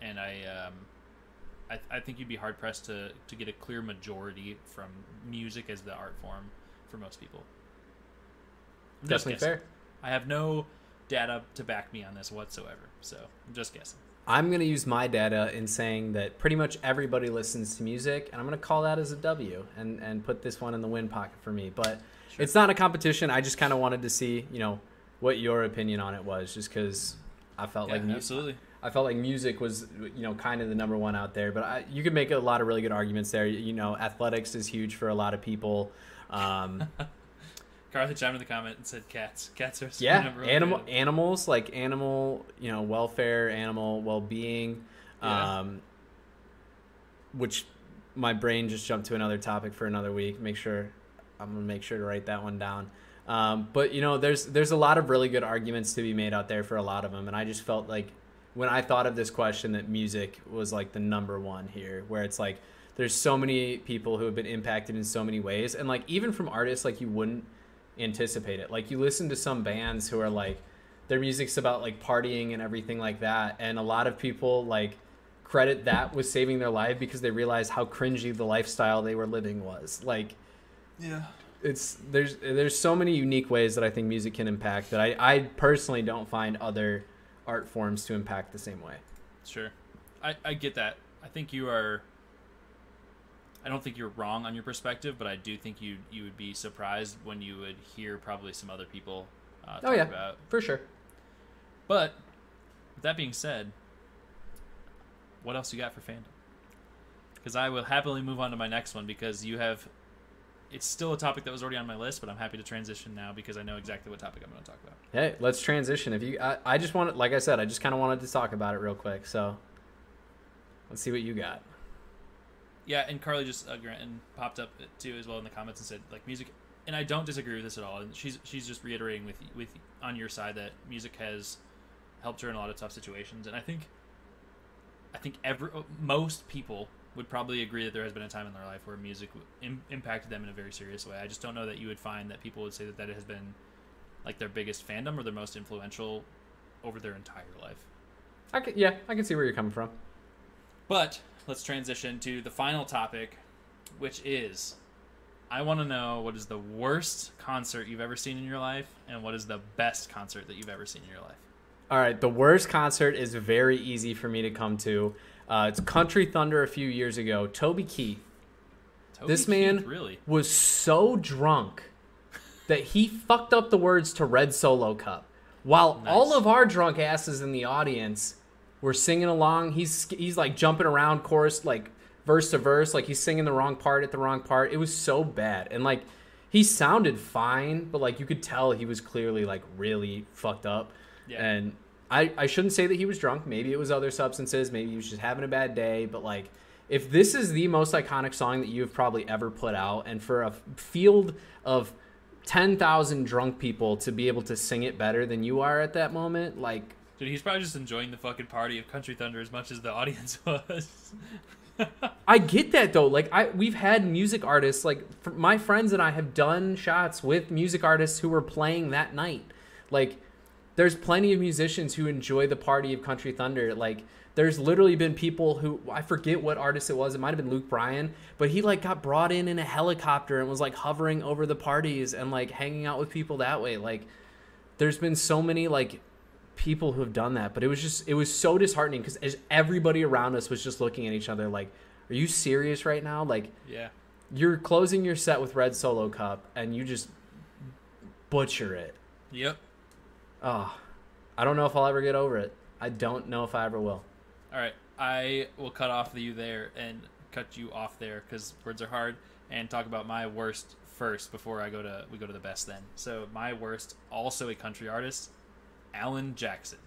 And I um I, I think you'd be hard pressed to, to get a clear majority from music as the art form for most people. Just definitely guessing. fair I have no data to back me on this whatsoever, so I'm just guessing. I'm going to use my data in saying that pretty much everybody listens to music, and I'm going to call that as a W and, and put this one in the win pocket for me. But Sure. it's not a competition. I just kind of wanted to see, you know, what your opinion on it was, just because I felt Yeah, like mu- absolutely. I felt like music was, you know, kind of the number one out there. But I, you could make a lot of really good arguments there. You know, athletics is huge for a lot of people. Um, Carly chimed in the comment and said cats. Cats are yeah animal animals like animal you know welfare animal well-being Yeah. um which my brain just jumped to another topic for another week make sure i'm gonna make sure to write that one down um, but you know there's there's a lot of really good arguments to be made out there for a lot of them and i just felt like when i thought of this question that music was like the number one here where it's like there's so many people who have been impacted in so many ways and like even from artists like you wouldn't anticipate it. Like you listen to some bands who are like their music's about like partying and everything like that, and a lot of people like credit that with saving their life because they realize how cringy the lifestyle they were living was. Like Yeah. it's there's there's so many unique ways that I think music can impact that I, I personally don't find other art forms to impact the same way. Sure. I, I get that. I think you are I don't think you're wrong on your perspective, but I do think you you would be surprised when you would hear probably some other people uh, talk Oh, yeah. about. For sure. But with that being said, what else you got for fandom? Because I will happily move on to my next one because you have. It's still a topic that was already on my list, but I'm happy to transition now because I know exactly what topic I'm going to talk about. Hey, let's transition. If you, I, I just wanted, like I said, I just kind of wanted to talk about it real quick. So let's see what you got. Yeah, and Carly just uh, and popped up too as well in the comments and said like music, and I don't disagree with this at all. And she's she's just reiterating with with on your side that music has helped her in a lot of tough situations, and I think I think every most people would probably agree that there has been a time in their life where music Im- impacted them in a very serious way. I just don't know that you would find that people would say that that has been like their biggest fandom or their most influential over their entire life. I can, yeah, I can see where you're coming from. But let's transition to the final topic, which is I want to know what is the worst concert you've ever seen in your life and what is the best concert that you've ever seen in your life. All right, the worst concert is very easy for me to come to. Uh, it's Country Thunder a few years ago. Toby Keith Toby This Keith, man- really? was so drunk that he fucked up the words to Red Solo Cup. While Nice. all of our drunk asses in the audience were singing along, he's he's like jumping around chorus like verse to verse, like he's singing the wrong part at the wrong part. It was so bad. And like he sounded fine, but like you could tell he was clearly like really fucked up. Yeah. And I, I shouldn't say that he was drunk. Maybe it was other substances. Maybe he was just having a bad day. But like, if this is the most iconic song that you've probably ever put out, and for a field of ten thousand drunk people to be able to sing it better than you are at that moment, like, Dude, he's probably just enjoying the fucking party of Country Thunder as much as the audience was. I get that though. Like, I we've had music artists like my friends and I have done shots with music artists who were playing that night. Like, there's plenty of musicians who enjoy the party of Country Thunder. Like, there's literally been people who I forget what artist it was. It might have been Luke Bryan, but he like got brought in in a helicopter and was like hovering over the parties and like hanging out with people that way. Like, there's been so many like people who have done that, but it was just it was so disheartening because everybody around us was just looking at each other like, "Are you serious right now?" Like, yeah. you're closing your set with Red Solo Cup and you just butcher it. Yep. Oh, I don't know if I'll ever get over it. I don't know if I ever will. All right, I will cut off you there and cut you off there because words are hard, and talk about my worst first before I go to we go to the best. Then, so my worst, also a country artist, Alan Jackson,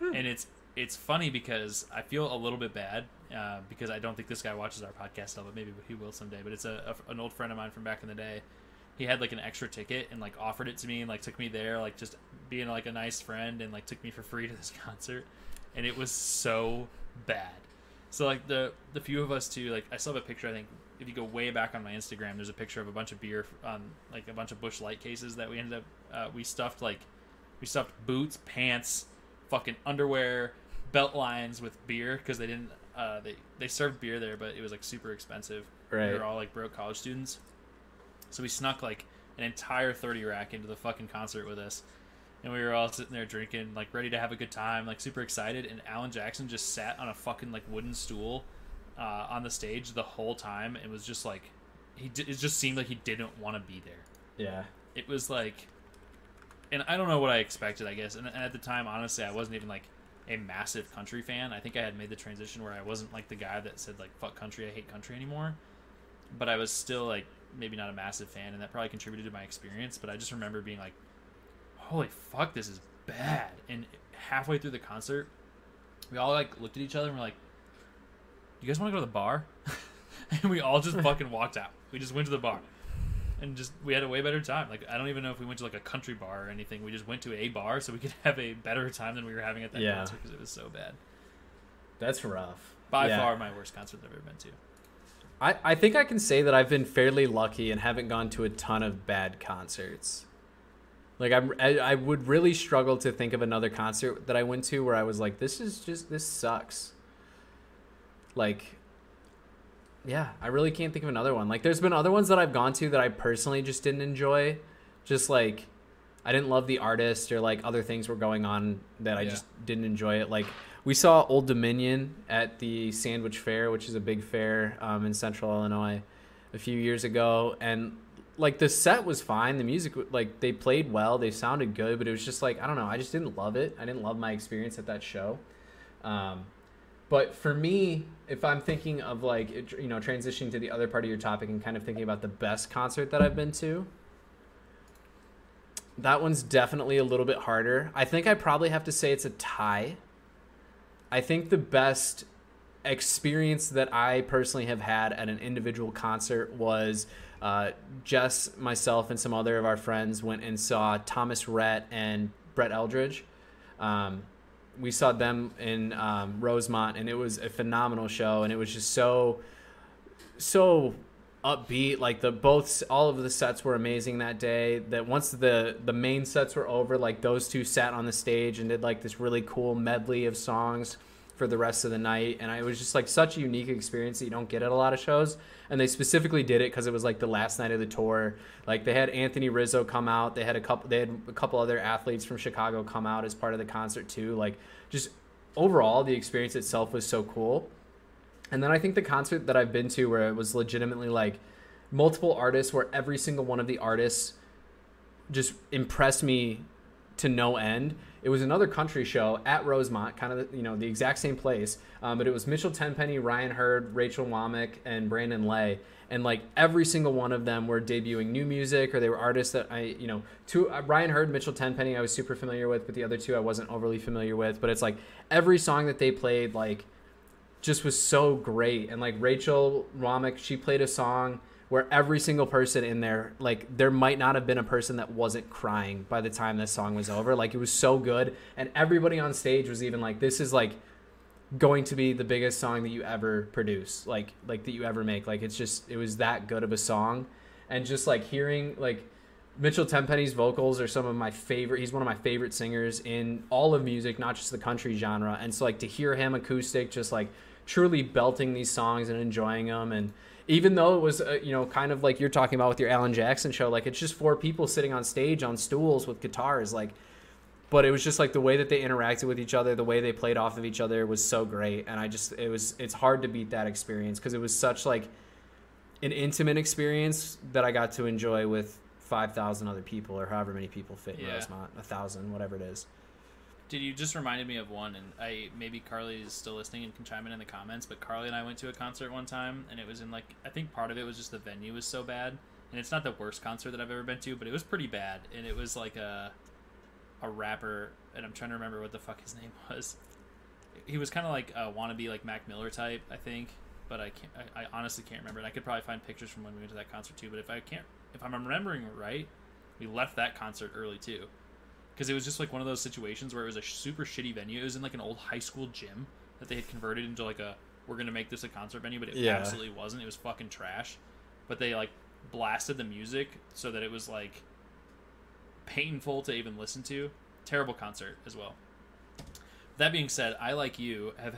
and it's it's funny because I feel a little bit bad uh, because I don't think this guy watches our podcast all, but maybe he will someday. But it's a, a an old friend of mine from back in the day. He had like an extra ticket and like offered it to me and like took me there, like just being like a nice friend and like took me for free to this concert and it was so bad. So like the the few of us too, like I still have a picture. I think if you go way back on my Instagram, there's a picture of a bunch of beer on like a bunch of Busch Light cases that we ended up uh, we stuffed like we stuffed boots, pants, fucking underwear, belt lines with beer because they didn't uh, they they served beer there, but it was like super expensive. Right. We were all like broke college students, so we snuck like an entire thirty rack into the fucking concert with us and we were all sitting there drinking, like ready to have a good time, like super excited. And Alan Jackson just sat on a fucking like wooden stool uh, on the stage the whole time. It was just like he. It just seemed like he didn't want to be there. Yeah. It was like, and I don't know what I expected. I guess, and, and at the time, honestly, I wasn't even like a massive country fan. I think I had made the transition where I wasn't like the guy that said like "fuck country, I hate country" anymore. But I was still like maybe not a massive fan, and that probably contributed to my experience. But I just remember being like holy fuck, this is bad. And halfway through the concert, we all like looked at each other and we're like, "You guys want to go to the bar?" and we all just fucking walked out. We just went to the bar, and just we had a way better time. Like I don't even know if we went to like a country bar or anything. We just went to a bar so we could have a better time than we were having at that Yeah. concert because it was so bad. That's rough. By Yeah. far, my worst concert I've ever been to. I, I think I can say that I've been fairly lucky and haven't gone to a ton of bad concerts. Like I'm, I, I would really struggle to think of another concert that I went to where I was like, this is just this sucks. Like, yeah, I really can't think of another one. Like, there's been other ones that I've gone to that I personally just didn't enjoy. Just like, I didn't love the artist or like other things were going on that I Yeah. just didn't enjoy it. Like, we saw Old Dominion at the Sandwich Fair, which is a big fair um, in Central Illinois, a few years ago, and like the set was fine. The music, like they played well, they sounded good, but it was just like I don't know. I just didn't love it. I didn't love my experience at that show. Um, but for me, if I'm thinking of like you know transitioning to the other part of your topic and kind of thinking about the best concert that I've been to, that one's definitely a little bit harder. I think I probably have to say it's a tie. I think the best experience that I personally have had at an individual concert was uh, Jess, myself, and some other of our friends went and saw Thomas Rhett and Brett Eldredge. Um, we saw them in um, Rosemont, and it was a phenomenal show, and it was just so, so upbeat. Like the both all of the sets were amazing that day. That once the the main sets were over, like those two sat on the stage and did like this really cool medley of songs for the rest of the night and it was just like such a unique experience that you don't get at a lot of shows. And they specifically did it because it was like the last night of the tour. Like they had anthony rizzo come out. They had a couple they had a couple other athletes from chicago come out as part of the concert too. Like just overall the experience itself was so cool. And then i think the concert that i've been to where it was legitimately like multiple artists where every single one of the artists just impressed me to no end. It was another country show at Rosemont, kind of you know the exact same place, um, but it was Mitchell Tenpenny, Ryan Hurd, Rachel Wammack, and Brandon Lay, and like every single one of them were debuting new music or they were artists that I you know two uh, Ryan Hurd, Mitchell Tenpenny I was super familiar with, but the other two I wasn't overly familiar with. But it's like every song that they played like just was so great, and like Rachel Wammack, she played a song where every single person in there, like there might not have been a person that wasn't crying by the time this song was over. Like it was so good, and everybody on stage was even like, "This is like going to be the biggest song that you ever produce, like like that you ever make." Like it's just it was that good of a song, and just like hearing like. Mitchell Tenpenny's vocals are some of my favorite. He's one of my favorite singers in all of music, not just the country genre. And so, like to hear him acoustic, just like truly belting these songs and enjoying them, and even though it was uh, you know kind of like you're talking about with your Alan Jackson show like it's just four people sitting on stage on stools with guitars like but it was just like the way that they interacted with each other the way they played off of each other was so great and I just it was it's hard to beat that experience because it was such like an intimate experience that I got to enjoy with 5,000 other people or however many people fit in Yeah. Rosemont a thousand whatever it is Did you just reminded me of one, and I maybe Carly is still listening and can chime in in the comments. But Carly and I went to a concert one time, and it was in like I think part of it was just the venue was so bad, and it's not the worst concert that I've ever been to, but it was pretty bad, and it was like a a rapper, and I'm trying to remember what the fuck his name was. He was kind of like a wannabe like Mac Miller type, I think, but I can't. I, I honestly can't remember. And I could probably find pictures from when we went to that concert too. But if I can't, if I'm remembering right, we left that concert early too because it was just like one of those situations where it was a super shitty venue. It was in like an old high school gym that they had converted into like a we're gonna make this a concert venue, but it Yeah. absolutely wasn't. It was fucking trash. But they like blasted the music so that it was like painful to even listen to. Terrible concert as well. That being said, I like you have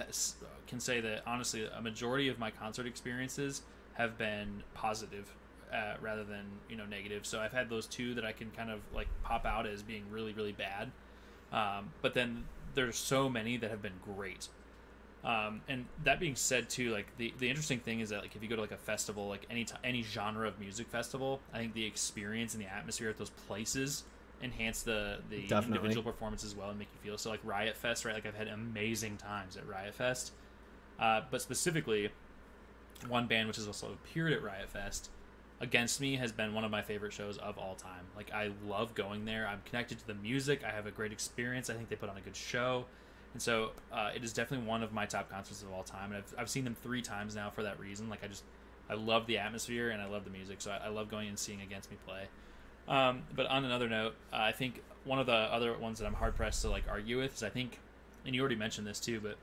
can say that honestly, a majority of my concert experiences have been positive uh, rather than you know negative. So I've had those two that I can kind of like pop out as being really really bad. Um, but then there's so many that have been great. Um, and that being said, too, like the, the interesting thing is that like if you go to like a festival, like any t- any genre of music festival, I think the experience and the atmosphere at those places enhance the the Definitely. individual performance as well and make you feel so. Like Riot Fest, right? Like I've had amazing times at Riot Fest, uh, but specifically, one band which has also appeared at Riot Fest against me has been one of my favorite shows of all time. Like i love going there. I'm connected to the music. I have a great experience. I think they put on a good show. And so uh, it is definitely one of my top concerts of all time. And I've, I've seen them three times now for that reason. Like i just i love the atmosphere and i love the music. So i, I love going and seeing against me play. Um, but on another note uh, i think one of the other ones that i'm hard pressed to like argue with is i think and you already mentioned this too but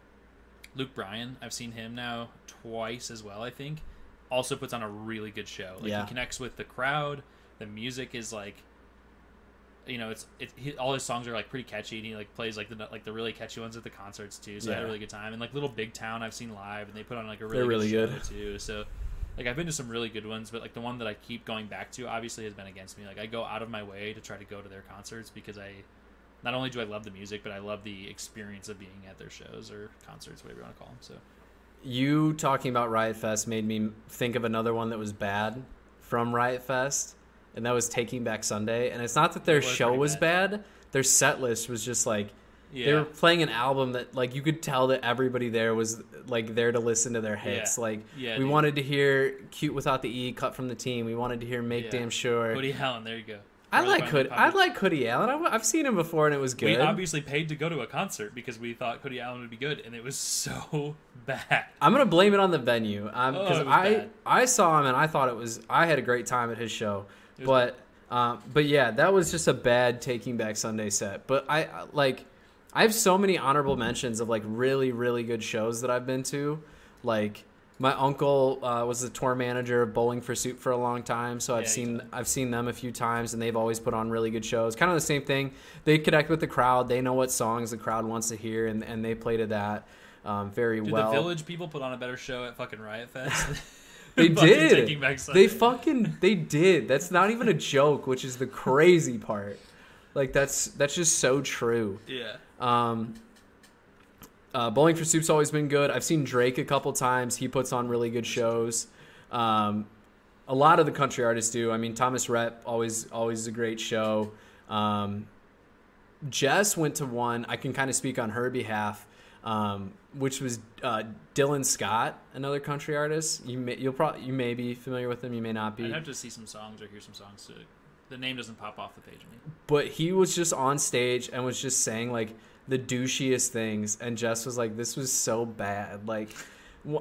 luke bryan i've seen him now twice as well i think also puts on a really good show. Like Yeah. he connects with the crowd. The music is like, you know, it's it. He, all his songs are like pretty catchy. And he like plays like the like the really catchy ones at the concerts too. So I had a really good time. And like Little Big Town, I've seen live, and they put on like a really They're good really show good. too. So like I've been to some really good ones, but like the one that I keep going back to obviously has been against me. Like I go out of my way to try to go to their concerts because I. Not only do I love the music, but I love the experience of being at their shows or concerts, whatever you want to call them. So, you talking about Riot Fest made me think of another one that was bad from Riot Fest, and that was Taking Back Sunday. And it's not that their was show was bad. bad; their set list was just like yeah, they were playing an album that like you could tell that everybody there was like there to listen to their hits. Yeah. Like Yeah, we dude. wanted to hear "Cute Without the E" cut from the team. We wanted to hear "Make Yeah. Damn Sure." Woody Allen, there you go. I like fun- Hood. I like Hoodie Allen. I, have seen him before, and it was good. We obviously paid to go to a concert because we thought Hoodie Allen would be good, and it was so bad. I'm gonna blame it on the venue because Oh, I bad. I saw him and I thought it was I had a great time at his show, but um, but yeah, that was just a bad Taking Back Sunday set. But I I- like I have so many honorable mentions of like really really good shows that I've been to, like My uncle uh, was the tour manager of Bowling for Soup for a long time, so I've Yeah, seen. I've seen them a few times, and they've always put on really good shows. Kind of the same thing. They connect with the crowd. They know what songs the crowd wants to hear, and, and they play to that um, very Dude, well. the Village people put on a better show at fucking Riot Fest. They did. They fucking they did. That's not even a joke, which is the crazy part. Like that's that's just so true. Yeah. Um, uh, Bowling for Soup's always been good. I've seen Drake a couple times. He puts on really good shows. Um, a lot of the country artists do. I mean, Thomas Rhett always always a great show. Um, Jess went to one. I can kind of speak on her behalf, um, which was uh, Dylan Scott, another country artist. You may you'll probably you may be familiar with him. You may not be. I'd have to see some songs or hear some songs to. The name doesn't pop off the page me. but he was just on stage and was just saying like the douchiest things and jess was like this was so bad like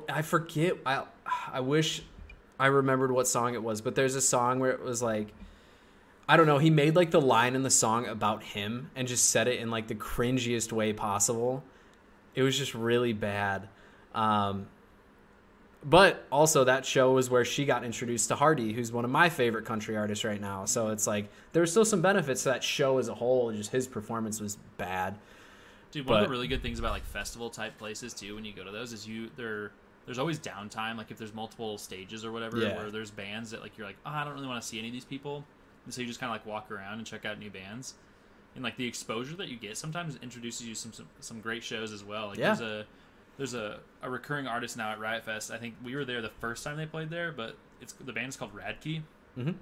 i forget i i wish i remembered what song it was but there's a song where it was like i don't know he made like the line in the song about him and just said it in like the cringiest way possible it was just really bad um but also that show was where she got introduced to Hardy, who's one of my favorite country artists right now. So it's like there were still some benefits to that show as a whole. Just his performance was bad. Dude, one of the really good things about like festival type places too, when you go to those, is you there. There's always downtime. Like if there's multiple stages or whatever, Yeah. where there's bands that like you're like, oh, I don't really want to see any of these people, and so you just kind of like walk around and check out new bands, and like the exposure that you get sometimes introduces you some some, some great shows as well. Like Yeah. there's a there's a, a recurring artist now at Riot Fest. I think we were there the first time they played there, but it's the band's called Radkey, Mhm.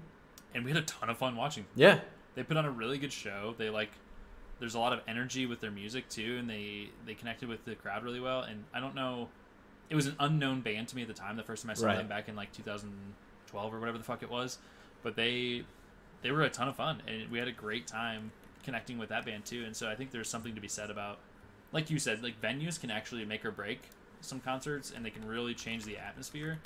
and we had a ton of fun watching Yeah, they put on a really good show. They like there's a lot of energy with their music too, and they they connected with the crowd really well. And I don't know, it was an unknown band to me at the time. The first time I saw Right. them back in like 2012 or whatever the fuck it was, but they they were a ton of fun, and we had a great time connecting with that band too. And so I think there's something to be said about, like you said, like venues can actually make or break some concerts, and they can really change the atmosphere.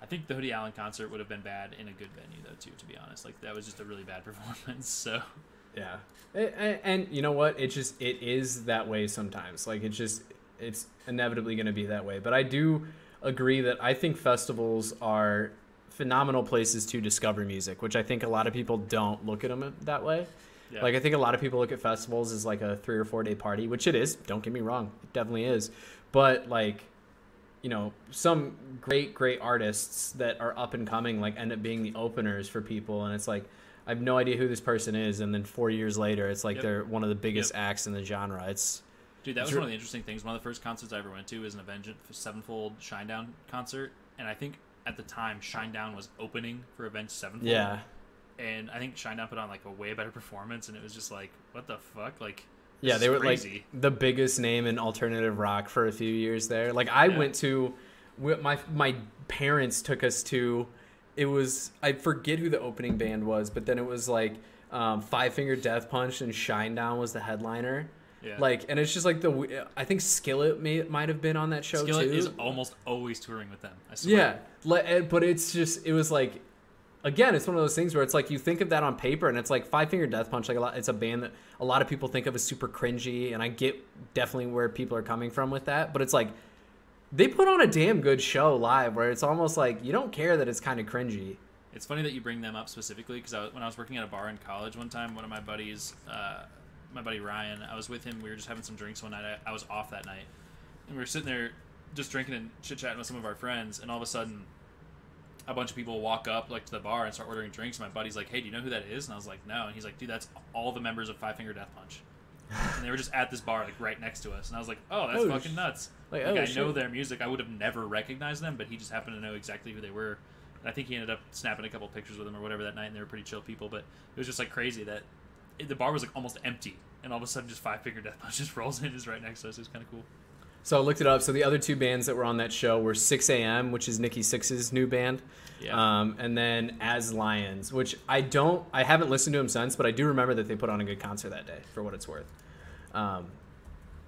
I think the Hoodie Allen concert would have been bad in a good venue though too. To be honest, like that was just a really bad performance. So. Yeah. And, and you know what? It just it is that way sometimes. Like it's just it's inevitably going to be that way. But I do agree that I think festivals are phenomenal places to discover music, which I think a lot of people don't look at them that way. Yeah. Like I think a lot of people look at festivals as like a three or four day party, which it is. Don't get me wrong, it definitely is. But like, you know, some great great artists that are up and coming like end up being the openers for people, and it's like I have no idea who this person is, and then four years later, it's like Yep. they're one of the biggest acts in the genre. It's Dude, that was Sure. one of the interesting things. One of the first concerts I ever went to was an Avenged Sevenfold Shinedown concert, and I think at the time Shinedown was opening for Avenged Sevenfold. yeah, and I think Shinedown put on like a way better performance, and it was just like, what the fuck, like. yeah, they were crazy. like the biggest name in alternative rock for a few years there. Like I Yeah. went to, my my parents took us to. It was I forget who the opening band was, but then it was like um, Five Finger Death Punch and Shinedown was the headliner. Yeah. Like, and it's just like the I think Skillet may might have been on that show Skillet too. is almost always touring with them. I swear. Yeah, like, eh, but it's just it was like, again, it's one of those things where it's like you think of that on paper, and it's like Five Finger Death Punch. Like a lot, it's a band that a lot of people think of as super cringy, and I get definitely where people are coming from with that. But it's like they put on a damn good show live, where it's almost like you don't care that it's kind of cringy. It's funny that you bring them up specifically because when I was working at a bar in college one time, one of my buddies, uh, my buddy Ryan, I was with him. We were just having some drinks one night. I, I was off that night, and we were sitting there just drinking and chit chatting with some of our friends. And all of a sudden, a bunch of people walk up like to the bar and start ordering drinks. My buddy's like, "Hey, do you know who that is?" And I was like, "No." And he's like, "Dude, that's all the members of Five Finger Death Punch." And they were just at this bar like right next to us, and I was like, "Oh, that's Oh, fucking nuts!" Like, Like, oh, I shit. know their music. I would have never recognized them, but he just happened to know exactly who they were. And I think he ended up snapping a couple pictures with them or whatever that night, and they were pretty chill people. But it was just like crazy that it, the bar was like almost empty, and all of a sudden, just Five Finger Death Punch just rolls in, is right next to us. It was kind of cool. So I looked it up. So the other two bands that were on that show were Sixx:A.M., which is Nikki Sixx's new band, Yeah. um, and then As Lions, which I don't, I haven't listened to them since, but I do remember that they put on a good concert that day, for what it's worth. Um,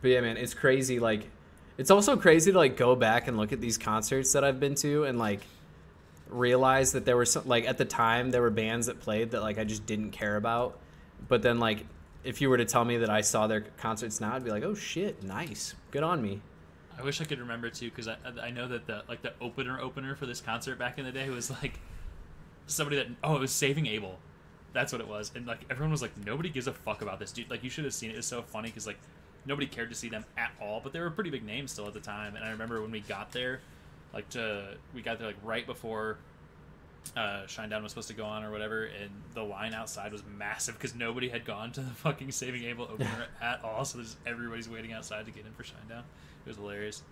but yeah, man, it's crazy. Like, it's also crazy to like go back and look at these concerts that I've been to and like realize that there were some like at the time there were bands that played that like I just didn't care about, but then like if you were to tell me that I saw their concerts now, I'd be like, oh shit, nice, good on me. I wish I could remember too, because I I know that the like the opener opener for this concert back in the day was like somebody that oh it was Saving Abel, that's what it was, and like everyone was like nobody gives a fuck about this dude. Like you should have seen it. It's so funny because like nobody cared to see them at all, but they were pretty big names still at the time. And I remember when we got there, like to we got there like right before uh, Shinedown was supposed to go on or whatever, and the line outside was massive because nobody had gone to the fucking Saving Abel opener at all. So there's everybody's waiting outside to get in for Shinedown. It was hilarious.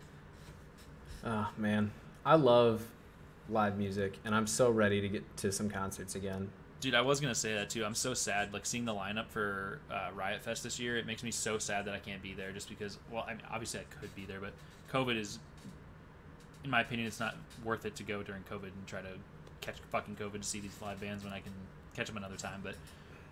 Oh man, I love live music, and I'm so ready to get to some concerts again. Dude, I was gonna say that too. I'm so sad, like seeing the lineup for uh, Riot Fest this year. It makes me so sad that I can't be there, just because. Well, I mean, obviously I could be there, but COVID is, in my opinion, it's not worth it to go during COVID and try to catch fucking COVID to see these live bands when I can catch them another time. But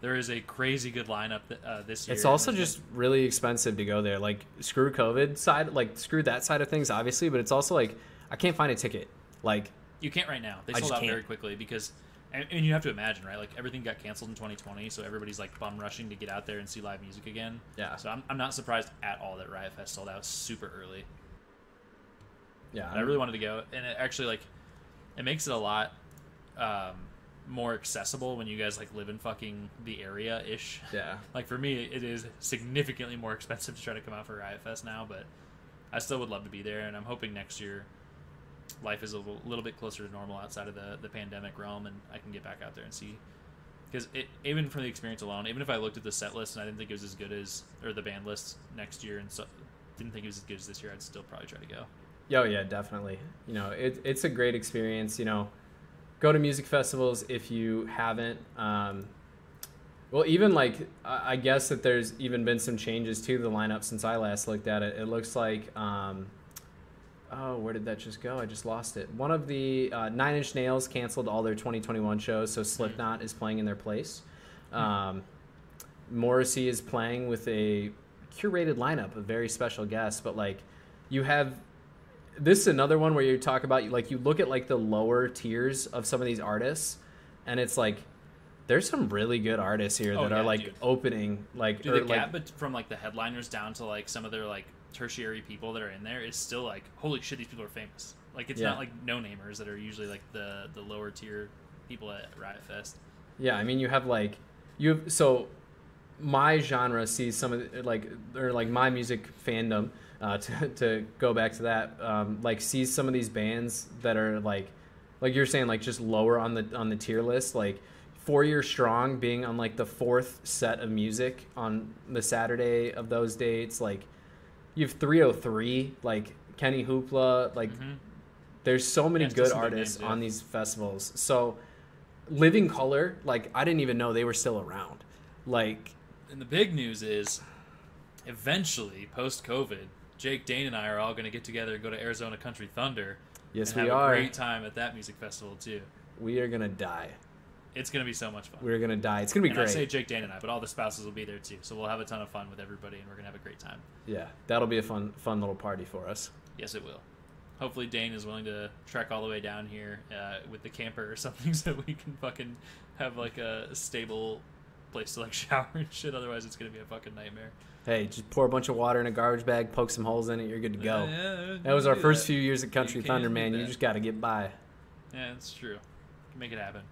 there is a crazy good lineup uh, this year. It's also just really expensive to go there. Like screw COVID side, like screw that side of things, obviously, but it's also like I can't find a ticket. Like You can't right now. They sold out very can't. quickly because, and, and you have to imagine, right? Like everything got canceled in 2020, so everybody's like bum rushing to get out there and see live music again. Yeah. So I'm, I'm not surprised at all that Riot Fest sold out super early. yeah, I really wanted to go, and it actually like, it makes it a lot um, more accessible when you guys like live in fucking the area ish. yeah. Like for me, it is significantly more expensive to try to come out for Riot Fest now, but I still would love to be there, and I'm hoping next year life is a little, little bit closer to normal outside of the, the pandemic realm, and I can get back out there and see. Because even from the experience alone, even if I looked at the set list and I didn't think it was as good as, or the band list next year, and so didn't think it was as good as this year, I'd still probably try to go. Oh yeah, definitely. You know, it, it's a great experience. You know, go to music festivals if you haven't. Um, well, even like I guess that there's even been some changes to the lineup since I last looked at it. It looks like, um, oh, where did that just go? I just lost it. One of the uh, Nine Inch Nails canceled all their 2021 shows, so Slipknot is playing in their place. Um, Morrissey is playing with a curated lineup of very special guests, but like you have this is another one where you talk about like you look at like the lower tiers of some of these artists and it's like there's some really good artists here Oh, that yeah, are like dude. opening like Dude, or, the gap bet- from like the headliners down to like some of their like tertiary people that are in there is still like holy shit, these people are famous. Like it's Yeah. not like no namers that are usually like the the lower tier people at Riot Fest. Yeah, I mean, you have like you have so my genre sees some of the, like or like my music fandom uh, to to go back to that um, like sees some of these bands that are like like you're saying like just lower on the on the tier list like four year strong being on like the fourth set of music on the Saturday of those dates like you have 3OH!3 like Kenny Hoopla like Mhm. there's so many Yeah, good artists names, yeah. on these festivals. So, Living Colour, like I didn't even know they were still around. Like, And the big news is, eventually, post COVID, Jake Dane and I are all going to get together and go to Arizona Country Thunder. yes, and we have are. a great time at that music festival too. We are gonna die. It's going to be so much fun. We're gonna die. It's gonna be and great. I say Jake Dane and I, but all the spouses will be there too. So we'll have a ton of fun with everybody, and we're going to have a great time. yeah, that'll be a fun, fun little party for us. Yes, it will. Hopefully, Dane is willing to trek all the way down here uh, with the camper or something, so we can fucking have like a stable place to like shower and shit. Otherwise, it's gonna be a fucking nightmare. Hey, just pour a bunch of water in a garbage bag, poke some holes in it, you're good to go. Yeah, yeah, That was our first that. few years at Country Thunder, man. You just got to get by. Yeah, it's true. Make it happen.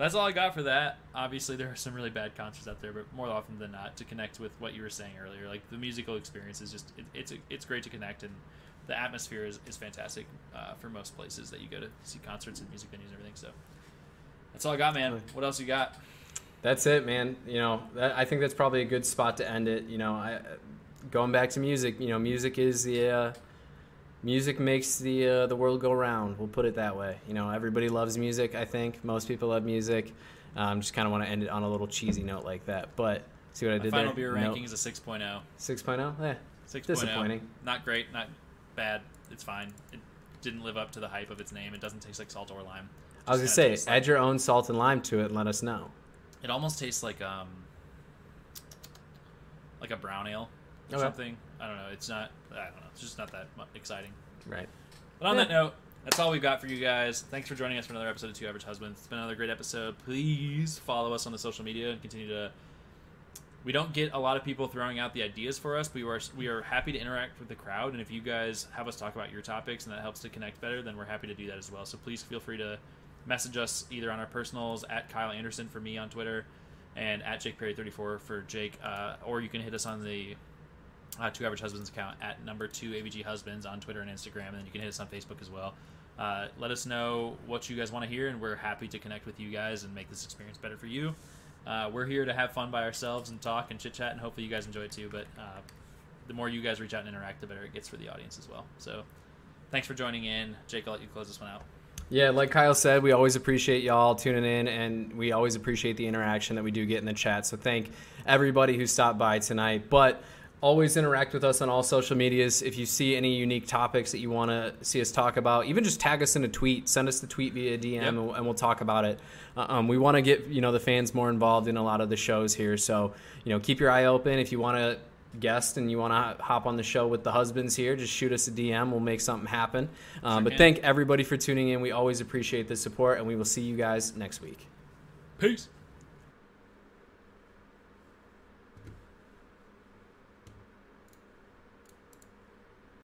That's all I got for that. Obviously, there are some really bad concerts out there, but more often than not, to connect with what you were saying earlier, like the musical experience is just it, it's it's great to connect, and the atmosphere is, is fantastic uh, for most places that you go to see concerts and music venues and everything. So that's all I got, man. What else you got? That's it, man. You know, that, I think that's probably a good spot to end it. You know, I, going back to music. You know, music is the uh, music makes the uh, the world go round. We'll put it that way. You know, everybody loves music. I think most people love music. Um, just kind of want to end it on a little cheesy note like that. But see what I My did final there? beer Nope. ranking is a 6.0. 6.0. Yeah, 6.0. Disappointing. Not great, not bad. It's fine. It didn't live up to the hype of its name. It doesn't taste like salt or lime. I was gonna say, add like- your own salt and lime to it and let us know. It almost tastes like um like a brown ale or Okay. something. I don't know. It's not. I don't know. It's just not that exciting. Right. But on Yeah. that note, that's all we've got for you guys. Thanks for joining us for another episode of Two Average Husbands. It's been another great episode. Please follow us on the social media and continue to we don't get a lot of people throwing out the ideas for us. But we are we are happy to interact with the crowd, and if you guys have us talk about your topics and that helps to connect better, then we're happy to do that as well. So please feel free to message us either on our personals at Kyle Anderson for me on Twitter, and at Jake Perry thirty four for Jake, uh, or you can hit us on the uh, Two Average Husbands account at number two AVG Husbands on Twitter and Instagram, and then you can hit us on Facebook as well. Uh, let us know what you guys want to hear, and we're happy to connect with you guys and make this experience better for you. Uh, we're here to have fun by ourselves and talk and chit chat, and hopefully you guys enjoy it too. But uh, the more you guys reach out and interact, the better it gets for the audience as well. So thanks for joining in. Jake, I'll let you close this one out. Yeah, like Kyle said, we always appreciate y'all tuning in, and we always appreciate the interaction that we do get in the chat. So thank everybody who stopped by tonight. But always interact with us on all social medias. If you see any unique topics that you want to see us talk about, even just tag us in a tweet. Send us the tweet via DM, yep. and, we'll, and, we'll, talk about it. Um, we want to get you know the fans more involved in a lot of the shows here. So you know, keep your eye open if you want to guest and you want to hop on the show with the husbands here, just shoot us a DM. We'll make something happen. Um, sure but can. thank everybody for tuning in. We always appreciate the support, and we will see you guys next week. Peace.